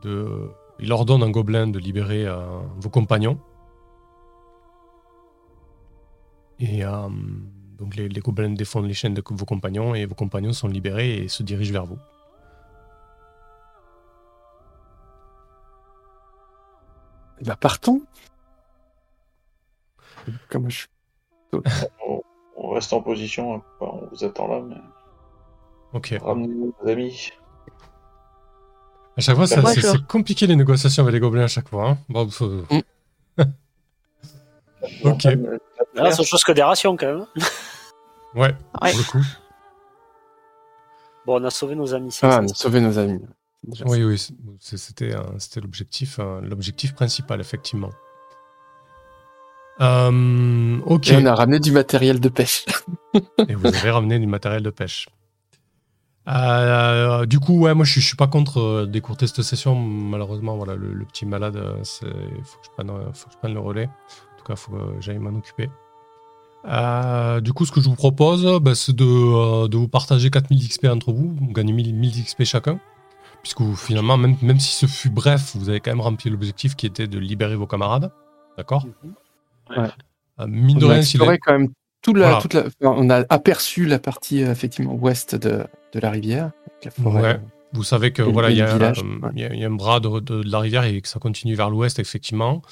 de, il ordonne un gobelin de libérer vos compagnons. Et donc les, les, gobelins défendent les chaînes de vos compagnons et vos compagnons sont libérés et se dirigent vers vous. Bah partons. Comme je... on, reste en position, hein. on vous attend là, mais. Ok. Ramenez-nous nos amis. À chaque fois, c'est compliqué les négociations avec les gobelins à chaque fois. Hein. Bon, mm. [LAUGHS] ok. Là, c'est autre chose que des rations quand même. ouais, [LAUGHS] ouais, pour le coup. Bon, on a sauvé nos amis. Ah, on a sauvé nos amis. Oui, oui, c'était l'objectif euh, l'objectif principal, effectivement. Euh, ok. Et on a ramené du matériel de pêche. Et vous avez ramené du matériel de pêche. Euh, du coup, ouais, moi je suis, suis pas contre décourter cette session. Malheureusement, voilà, le, petit malade, il faut, que je prenne le relais. En tout cas, il faut que j'aille m'en occuper. du coup, ce que je vous propose, bah, c'est de, de, vous partager 4000 XP entre vous. Vous gagnez 1000, 1000 XP chacun puisque finalement, même, même si ce fut bref, vous avez quand même rempli l'objectif qui était de libérer vos camarades. D'accord? Mhm. ouais. Euh, mine de on a quand même toute la, toute la, on a aperçu la partie euh, effectivement ouest de, de la rivière. La forêt, ouais. Vous savez que voilà, il y, euh, y, y, a un bras de, de, la rivière et que ça continue vers l'ouest, effectivement.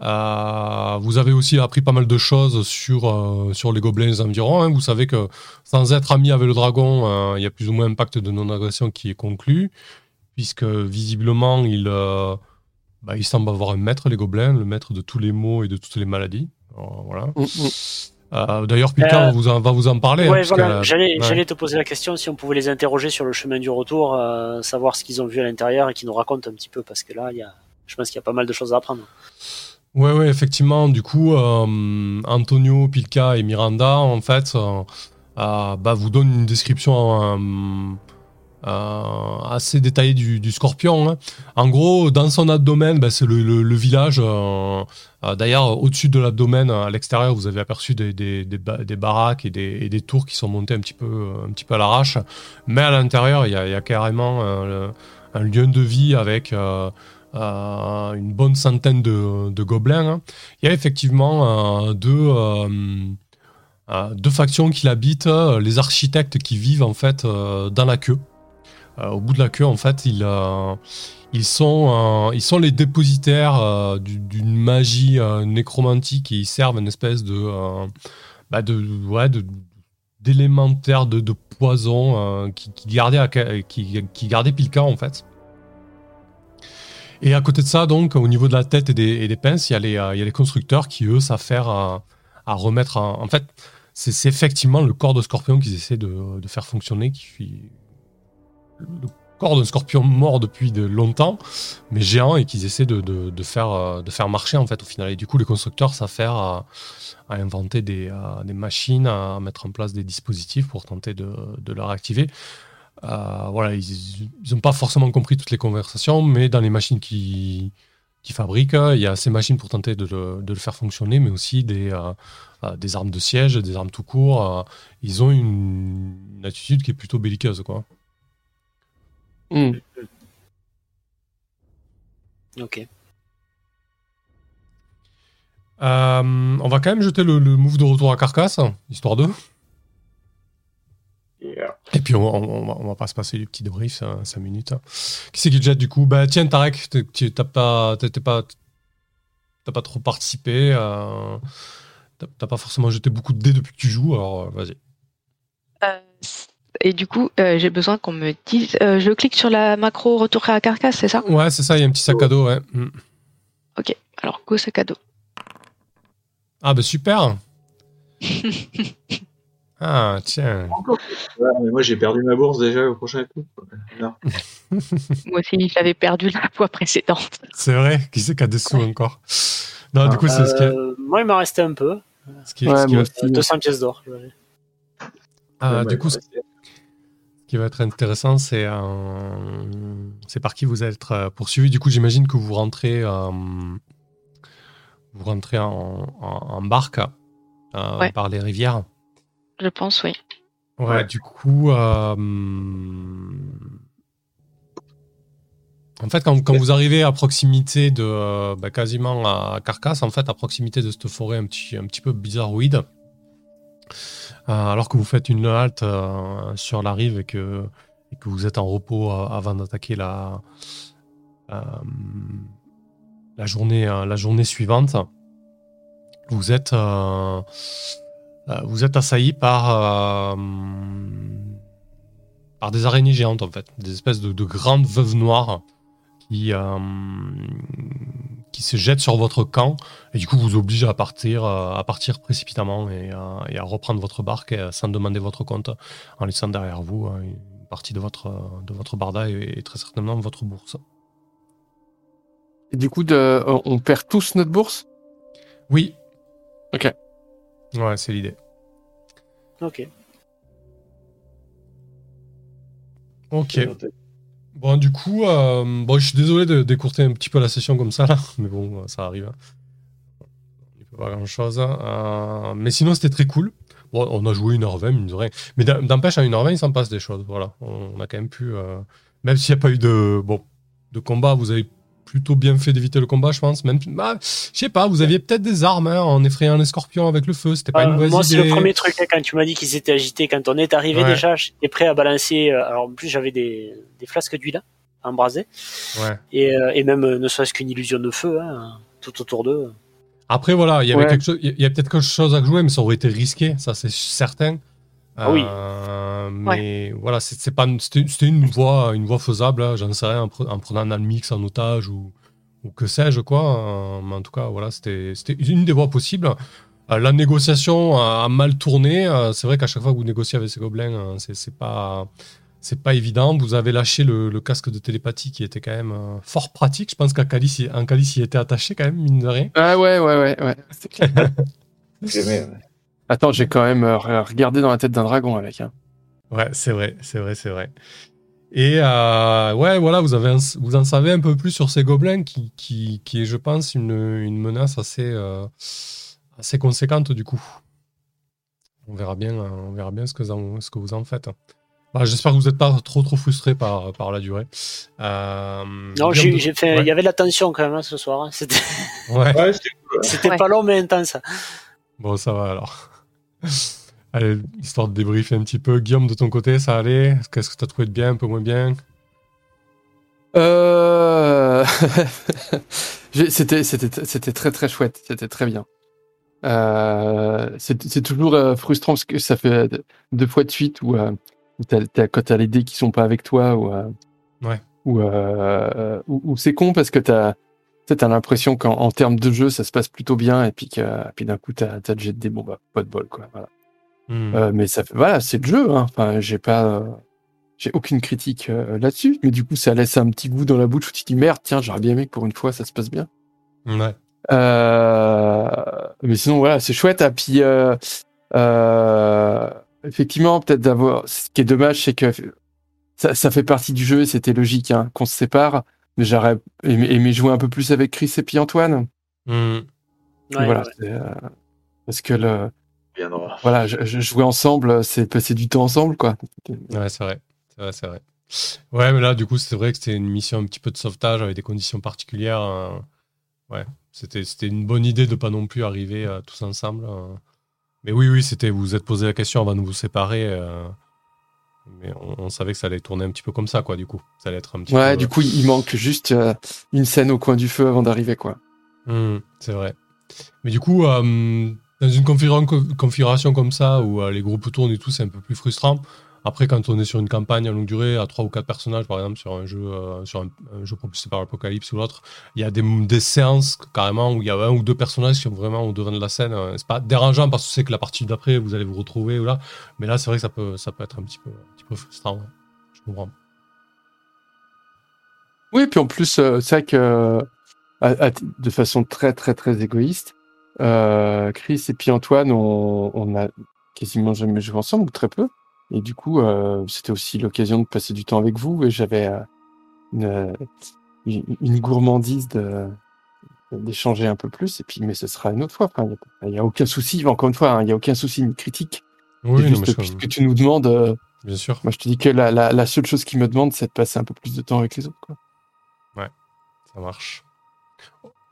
Euh, vous avez aussi appris pas mal de choses sur, sur les gobelins environs. Hein. Vous savez que sans être ami avec le dragon, il y a plus ou moins un pacte de non-agression qui est conclu puisque visiblement, il, euh, bah, il semble avoir un maître, les gobelins, le maître de tous les maux et de toutes les maladies. voilà. Mm, mm. Euh, d'ailleurs, Pika va, euh, vous en, parler. Hein, j'allais te poser la question si on pouvait les interroger sur le chemin du retour, savoir ce qu'ils ont vu à l'intérieur et qu'ils nous racontent un petit peu, parce que là, y a, je pense qu'il y a pas mal de choses à apprendre. Ouais, effectivement. Du coup, Antonio, Pilka et Miranda, en fait, bah, vous donnent une description euh, assez détaillé du, scorpion. Hein. En gros, dans son abdomen, ben, c'est le, village. Euh, euh, d'ailleurs, au-dessus de l'abdomen, à l'extérieur, vous avez aperçu des, des, baraques et des, tours qui sont montées un petit peu, un petit peu à l'arrache. Mais à l'intérieur, il y, a carrément un, lieu de vie avec une bonne centaine de, gobelins. Hein. Il y a effectivement deux deux factions qui l'habitent, les architectes qui vivent en fait dans la queue. Euh, au bout de la queue, en fait, ils, euh, ils, sont, euh, ils sont les dépositaires d'une magie nécromantique et ils servent une espèce de, bah de, ouais, de d'élémentaire de, de, poison qui, qui, gardait qui, qui gardait Pilka en fait. Et à côté de ça, donc, au niveau de la tête et des, et des pinces, il y, a les, il y a les constructeurs qui, eux, s'affairent à, à remettre. En fait, c'est effectivement le corps de scorpion qu'ils essaient de, de, faire fonctionner qui, le corps d'un scorpion mort depuis de longtemps, mais géant, et qu'ils essaient de, de, faire, euh, de faire marcher en fait au final. Et du coup, les constructeurs s'affairent à, à, inventer des, machines, à mettre en place des dispositifs pour tenter de, de réactiver. voilà, ils n'ont pas forcément compris toutes les conversations, mais dans les machines qui, qui fabriquent, il y a ces machines pour tenter de le, faire fonctionner, mais aussi des, des armes de siège, des armes tout court. ils ont une, attitude qui est plutôt belliqueuse, quoi. Hmm. Ok. Euh, on va quand même jeter le, move de retour à Carcasse, histoire de. Et puis on, va, pas se passer du petit débrief, 5 minutes. Qui c'est qui jette du coup? Bah tiens, Tarek, t'as pas, pas, pas trop participé. Euh, t'as pas forcément jeté beaucoup de dés depuis que tu joues, alors euh, vas-y. Et du coup, j'ai besoin qu'on me dise. je clique sur la macro retour à Carcasse, c'est ça? Ouais, c'est ça, il y a un petit sac à dos, ouais. Mm. Ok, alors go sac à dos. Ah bah super [LAUGHS] Ah tiens. moi j'ai perdu ma bourse déjà au prochain coup. [LAUGHS] moi aussi j'avais perdu la fois précédente. C'est vrai Qui c'est qui a des sous encore? Non du coup c'est ce qui euh, Moi il m'a resté un peu. Ce qui, ouais, ce qui 200 pièces d'or. Ah, du coup, ce qui va être intéressant, c'est c'est par qui vous allez être euh, poursuivi. Du coup, j'imagine que vous rentrez euh, vous rentrez en, barque euh, par les rivières. Je pense, oui. Ouais, du coup, euh, en fait, quand, vous arrivez à proximité de euh, bah, quasiment à Carcasse, en fait, à proximité de cette forêt un petit, un petit peu bizarroïde, alors que vous faites une halte sur la rive et que, vous êtes en repos avant d'attaquer la, journée, euh, suivante, vous êtes, euh, euh, vous assailli par, par des araignées géantes, en fait, des espèces de, grandes veuves noires qui, qui se jettent sur votre camp et du coup vous oblige à partir, à partir précipitamment et, à reprendre votre barque sans demander votre compte, en laissant derrière vous une partie de votre, de votre barda et très certainement votre bourse. Et du coup, de, on perd tous notre bourse? Oui. Ok. Ouais, c'est l'idée. Ok. Ok. Bon, du coup, euh, bon, je suis désolé de décourter un petit peu la session comme ça, là, [LAUGHS] mais bon, ça arrive. Hein. Il peut pas grand-chose. Hein. Euh, mais sinon, c'était très cool. Bon, on a joué 1h20, mine de rien. Mais d'empêche, à 1h20, il s'en passe des choses. Voilà. On a quand même pu... Euh, même s'il n'y a pas eu de... Bon, de combat, vous avez plutôt bien fait d'éviter le combat, je pense. Même, bah, je sais pas, vous aviez peut-être des armes hein, en effrayant les scorpions avec le feu. C'était pas une mauvaise moi, idée. Moi, c'est le premier truc hein, quand tu m'as dit qu'ils étaient agités. Quand on est arrivé déjà, j'étais prêt à balancer. Euh, alors en plus, j'avais des, des flasques d'huile embrasées. Ouais. Et, euh, et même euh, ne serait-ce qu'une illusion de feu hein, tout autour d'eux. Après voilà, il y avait quelque chose, il y a peut-être quelque chose à jouer, mais ça aurait été risqué, ça c'est certain. Ah oui. Euh, mais voilà, c'est pas, c'était une voie, une voie faisable. J'en sais rien, en, prenant un mix en otage ou, ou que sais-je quoi. Euh, mais en tout cas, voilà, c'était une des voies possibles. Euh, la négociation a mal tourné. c'est vrai qu'à chaque fois que vous négociez avec ces gobelins, c'est pas c'est pas évident. Vous avez lâché le, casque de télépathie qui était quand même fort pratique. Je pense qu'un calice, y était attaché quand même, mine de rien. Ah ouais, ouais, ouais, ouais. [LAUGHS] ouais. Attends, j'ai quand même euh, regardé dans la tête d'un dragon avec. Hein. Ouais, c'est vrai, c'est vrai, c'est vrai. Et euh, ouais, voilà, vous, avez vous en savez un peu plus sur ces gobelins qui, qui, qui est, je pense, une, une menace assez, euh, assez conséquente du coup. On verra bien, on verra bien ce, que, ce que vous en faites. Bah, J'espère que vous n'êtes pas trop trop frustré par, par la durée. non, j'ai fait. Il y avait de la tension quand même hein, ce soir. Hein. C'était ouais. [LAUGHS] ouais, pas long mais intense. Bon, ça va alors. [LAUGHS] Allez, histoire de débriefer un petit peu. Guillaume, de ton côté, ça allait? Qu'est-ce que tu as trouvé de bien, un peu moins bien? Euh... [LAUGHS] c'était, c'était, très très chouette, c'était très bien. Euh, c'est, toujours euh, frustrant parce que ça fait deux fois de suite où, euh, quand tu as les dés qui sont pas avec toi ou, ouais. ou, c'est con parce que tu as, l'impression qu'en termes de jeu, ça se passe plutôt bien, et puis, puis d'un coup, tu as, as le jet de bon, bah, pas de bol, quoi. Voilà. Hmm. Euh, mais ça fait, voilà, c'est le jeu. Hein. Enfin, j'ai pas, j'ai aucune critique euh, là-dessus. Mais du coup, ça laisse un petit goût dans la bouche où tu te dis merde, tiens, j'aurais bien aimé que pour une fois, ça se passe bien. Ouais. Euh, mais sinon, voilà, c'est chouette. Et ah, puis, effectivement, peut-être d'avoir. Ce qui est dommage, c'est que ça, ça, fait partie du jeu, c'était logique hein, qu'on se sépare. Mais j'aurais aimé, jouer un peu plus avec Chris et puis Antoine. Mmh. voilà, euh, parce que le, voilà, je, jouer ensemble, c'est passer du temps ensemble, quoi. Ouais, c'est vrai, c'est vrai, c'est vrai. Ouais, mais là, du coup, c'est vrai que c'était une mission un petit peu de sauvetage avec des conditions particulières. Hein. Ouais, c'était, c'était une bonne idée de pas non plus arriver euh, tous ensemble. Hein. Mais oui, oui, c'était. Vous vous êtes posé la question avant de vous séparer. Euh, mais on, savait que ça allait tourner un petit peu comme ça, quoi, du coup. Ça allait être un petit ouais, du coup, il manque juste euh, une scène au coin du feu avant d'arriver, quoi. Mmh, c'est vrai. Mais du coup, dans une configuration comme ça, où les groupes tournent et tout, c'est un peu plus frustrant. Après, quand on est sur une campagne à longue durée, à trois ou quatre personnages, par exemple, sur un jeu, euh, sur un, jeu propulsé par Apocalypse ou l'autre, il y a des, des, séances carrément où il y a un ou deux personnages qui sont vraiment au devant de la scène. Euh, c'est pas dérangeant parce que c'est que la partie d'après, vous allez vous retrouver ou là. Mais là, c'est vrai que ça peut, ça peut être un petit peu, Je comprends. Oui, puis en plus, euh, c'est vrai que de façon très, très, très égoïste, Chris et puis Antoine, on, on a quasiment jamais joué ensemble, ou très peu. Et du coup, euh, c'était aussi l'occasion de passer du temps avec vous. Et j'avais euh, une, une, gourmandise de d'échanger un peu plus. Et puis, mais ce sera une autre fois. Il n'y a, aucun souci. Encore une fois, hein, il n'y a aucun souci ni critique. Oui, juste puisque tu nous demandes. Euh, Bien sûr. Moi, je te dis que la, la, la seule chose qui me demande, c'est de passer un peu plus de temps avec les autres. Quoi. Ouais, ça marche.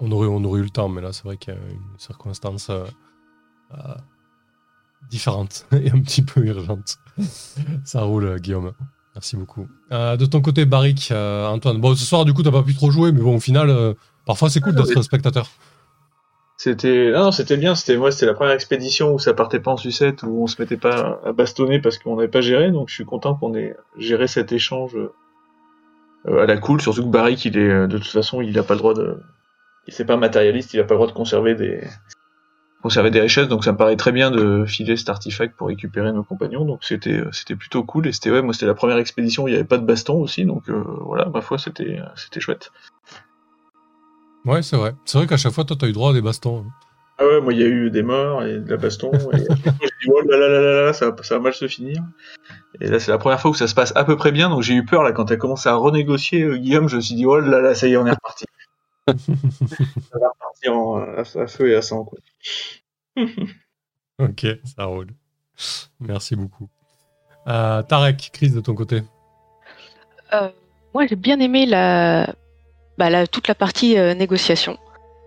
On aurait, on aurait eu le temps, mais là, c'est vrai qu'il y a une circonstance différente [LAUGHS] et un petit peu urgente. Ça roule, Guillaume. Merci beaucoup. Euh, de ton côté, Barik, euh, Antoine. Bon, ce soir, du coup, t'as pas pu trop jouer, mais bon, au final, euh, parfois, c'est cool d'être spectateur. C'était, non, c'était bien. C'était moi, c'était la première expédition où ça partait pas en sucette, où on se mettait pas à bastonner parce qu'on n'avait pas géré. Donc, je suis content qu'on ait géré cet échange à la cool. Surtout que Barik, il est, de toute façon, il a pas le droit de, il c'est pas matérialiste, il a pas le droit de conserver des, conserver des richesses, donc ça me paraît très bien de filer cet artefact pour récupérer nos compagnons, donc c'était euh, plutôt cool et c'était ouais moi c'était la première expédition où il n'y avait pas de baston aussi, donc euh, voilà ma foi c'était c'était chouette. Ouais c'est vrai, c'est vrai qu'à chaque fois toi t'as eu droit à des bastons. Hein. Ah ouais moi il y a eu des morts et de la baston et j'ai dit oh là là là là là ça, ça va mal se finir et là c'est la première fois où ça se passe à peu près bien donc j'ai eu peur là quand t'as commencé à renégocier euh, Guillaume je me suis dit oh là là ça y est on est reparti. [LAUGHS] ça va repartir en, à, feu et à sang quoi. ok, ça roule. Merci beaucoup. Euh, Tarek, Chris, de ton côté euh, Moi, j'ai bien aimé la, bah, toute la partie euh, négociation.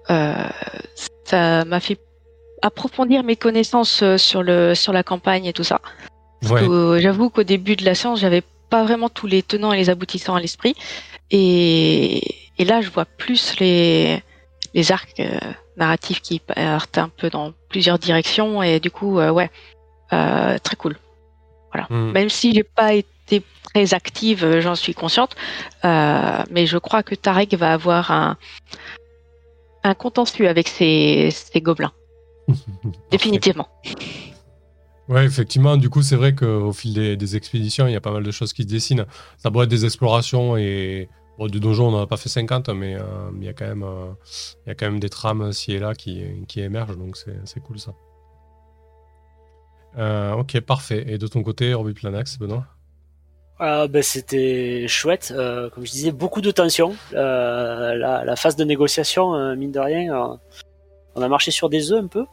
ça m'a fait approfondir mes connaissances sur, le, sur la campagne et tout ça. J'avoue qu'au début de la séance, j'avais pas vraiment tous les tenants et les aboutissants à l'esprit. Et, et, là, je vois plus les, les arcs narratif qui partent un peu dans plusieurs directions et du coup, euh, ouais, euh, très cool. Voilà. Hmm. Même si j'ai pas été très active, euh, j'en suis consciente, mais je crois que Tarek va avoir un, un contentieux avec ses, ses gobelins. [LAUGHS] Définitivement. Ouais, effectivement, du coup, c'est vrai qu'au fil des, des, expéditions, il y a pas mal de choses qui se dessinent. Ça doit être des explorations et Bon, du donjon, on n'en a pas fait 50, mais euh, il y, a quand même, euh, y a quand même des trames ci et là qui, qui émergent, donc c'est cool ça. Euh, ok, parfait. Et de ton côté, Robbie Planax, Benoît? Ben, C'était chouette. comme je disais, beaucoup de tension. La, la, phase de négociation, mine de rien, on a marché sur des œufs un peu.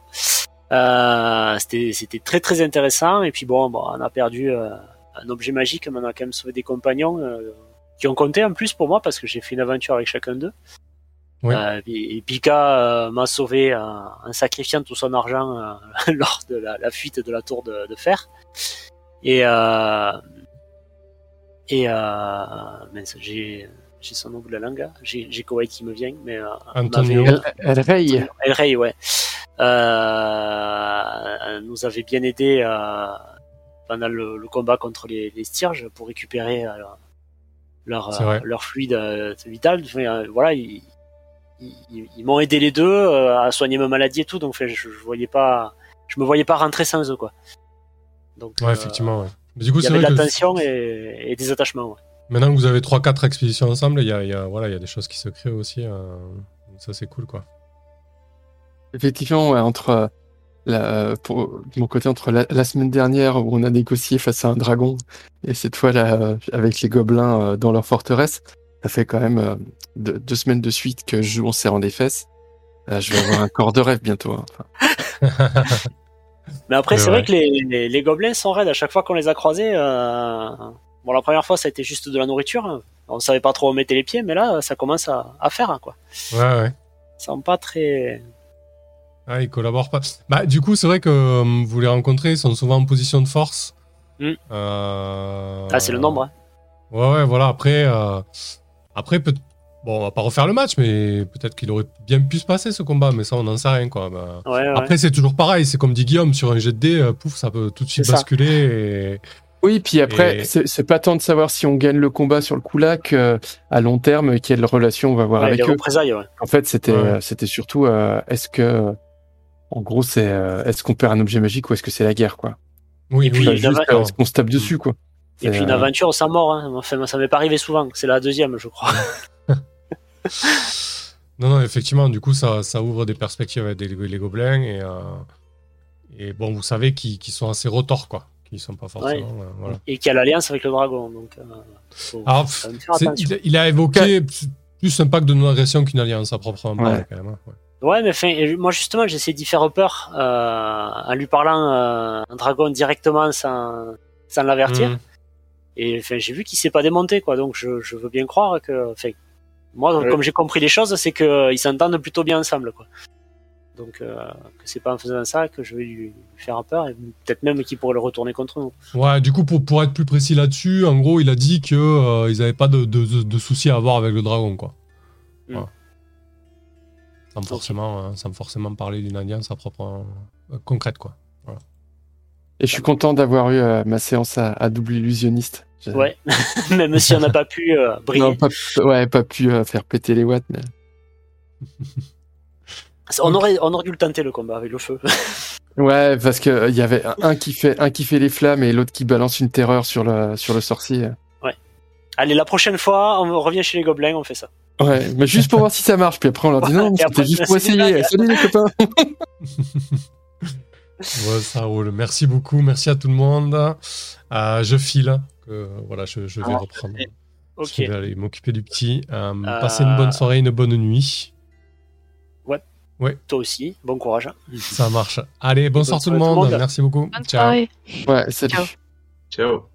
C'était très très intéressant. Et puis bon, bon on a perdu un objet magique, mais on a quand même sauvé des compagnons qui ont compté en plus pour moi parce que j'ai fait une aventure avec chacun d'eux. Euh, et, Pika euh, m'a sauvé en sacrifiant tout son argent euh, [LAUGHS] lors de la, fuite de la tour de, fer. Et et j'ai j'ai son nom de la langue, j'ai j'ai Koweït qui me vient, mais Antonio El, Rey. El Rey, ouais. nous avait bien aidé pendant le, combat contre les, les Stirges pour récupérer leur, euh, leur fluide euh, vital. Euh, voilà, ils, ils, m'ont aidé les deux à soigner ma maladie et tout, donc je, je, voyais pas, je me voyais pas rentrer sans eux, quoi. Donc, ouais, effectivement, ouais. Mais du coup, il y avait de l'attention et, et, des attachements, ouais. Maintenant que vous avez 3-4 expéditions ensemble, il y a, y, a, voilà, y a des choses qui se créent aussi. ça, c'est cool, quoi. Effectivement, ouais, entre la, pour de mon côté, entre la, la semaine dernière où on a négocié face à un dragon et cette fois là euh, avec les gobelins euh, dans leur forteresse, ça fait quand même euh, deux, deux semaines de suite que je joue en serrant des fesses. Euh, je vais avoir un corps de rêve bientôt. hein. Enfin, [LAUGHS] Mais après, c'est vrai que les, les, les gobelins sont raides. À chaque fois qu'on les a croisés, euh... bon, la première fois, ça a été juste de la nourriture. On savait pas trop où mettait les pieds, mais là, ça commence à, à faire, hein, quoi. Ouais, ouais. Ça semble pas très. Ah, ils collaborent pas. Bah, du coup, c'est vrai que euh, vous les rencontrez, ils sont souvent en position de force. Mm. Euh, Ah, c'est le nombre. Hein. Ouais, ouais, voilà. Après, après peut bon, on va pas refaire le match, mais peut-être qu'il aurait bien pu se passer ce combat, mais ça, on n'en sait rien, quoi. Bah, Ouais, ouais. Après, c'est toujours pareil. C'est comme dit Guillaume, sur un jet de dés, euh, pouf, ça peut tout de suite basculer. Oui, puis après, Et- c'est pas tant de savoir si on gagne le combat sur le coup là que à long terme quelle relation on va avoir Ouais, avec eux. En fait, c'était Ouais. euh, c'était surtout euh, est-ce que en gros c'est euh, est-ce qu'on perd un objet magique ou est-ce que c'est la guerre quoi? Oui, Et puis, juste euh, est-ce qu'on se tape dessus quoi? Et puis une Euh, aventure sans mort. Hein. Enfin, ça m'est pas arrivé souvent. C'est la deuxième, je crois. [LAUGHS] [LAUGHS] Non, non, effectivement, du coup, ça, ça ouvre des perspectives avec des- les gobelins et, euh, et bon, vous savez qu'ils sont assez retors, quoi. Qu'ils sont pas forcément. euh, voilà. Et qui a l'alliance avec le dragon. Donc, euh, faut- Alors, faut il, a- il a évoqué plus un pacte de non-agression qu'une alliance à proprement parler, Ouais. quand même. hein, ouais. Ouais, mais moi justement, j'essaie d'y faire peur euh, en lui parlant euh, un dragon directement sans, sans l'avertir. Mhm. Et enfin, j'ai vu qu'il s'est pas démonté, quoi. Donc, je, je veux bien croire que, enfin, moi, Ouais. comme j'ai compris les choses, c'est que ils s'entendent plutôt bien ensemble, quoi. Donc, euh, que c'est pas en faisant ça que je vais lui, faire peur, et peut-être même qu'il pourrait le retourner contre nous. Ouais, du coup, pour, pour être plus précis là-dessus, en gros, il a dit que euh, ils avaient pas de, de, de- de soucis à avoir avec le dragon, quoi. Mm. Voilà. Sans, forcément, euh, sans forcément parler d'une alliance à propre, euh, concrète, quoi. Et je suis content d'avoir eu euh, ma séance à, à double illusionniste. Ouais, [LAUGHS] même si on n'a pas pu euh, briller. Non, pas, ouais, pas pu euh, faire péter les watts. Mais... On aurait, on aurait dû le tenter le combat avec le feu. [LAUGHS] Ouais, parce que euh, il y avait un- qui fait un qui fait les flammes et l'autre qui balance une terreur sur le sur le sorcier. Allez, la prochaine fois, on revient chez les gobelins, on fait ça. Ouais, mais juste pour voir si ça marche. Puis après on leur dit non, c'était juste pour essayer. Salut les copains. [LAUGHS] Ouais, ça roule. Merci beaucoup, merci à tout le monde. Euh, je file, que, voilà, je, je vais Ah, reprendre. Ok. Je vais aller m'occuper du petit. Euh, Euh, Passez une bonne soirée, une bonne nuit. Toi aussi, bon courage. Ça marche. Allez, bonsoir Bonne tout le soirée tout le monde. monde. Merci beaucoup. Bonne Ciao. soirée. Ouais, salut. Ciao. Ciao.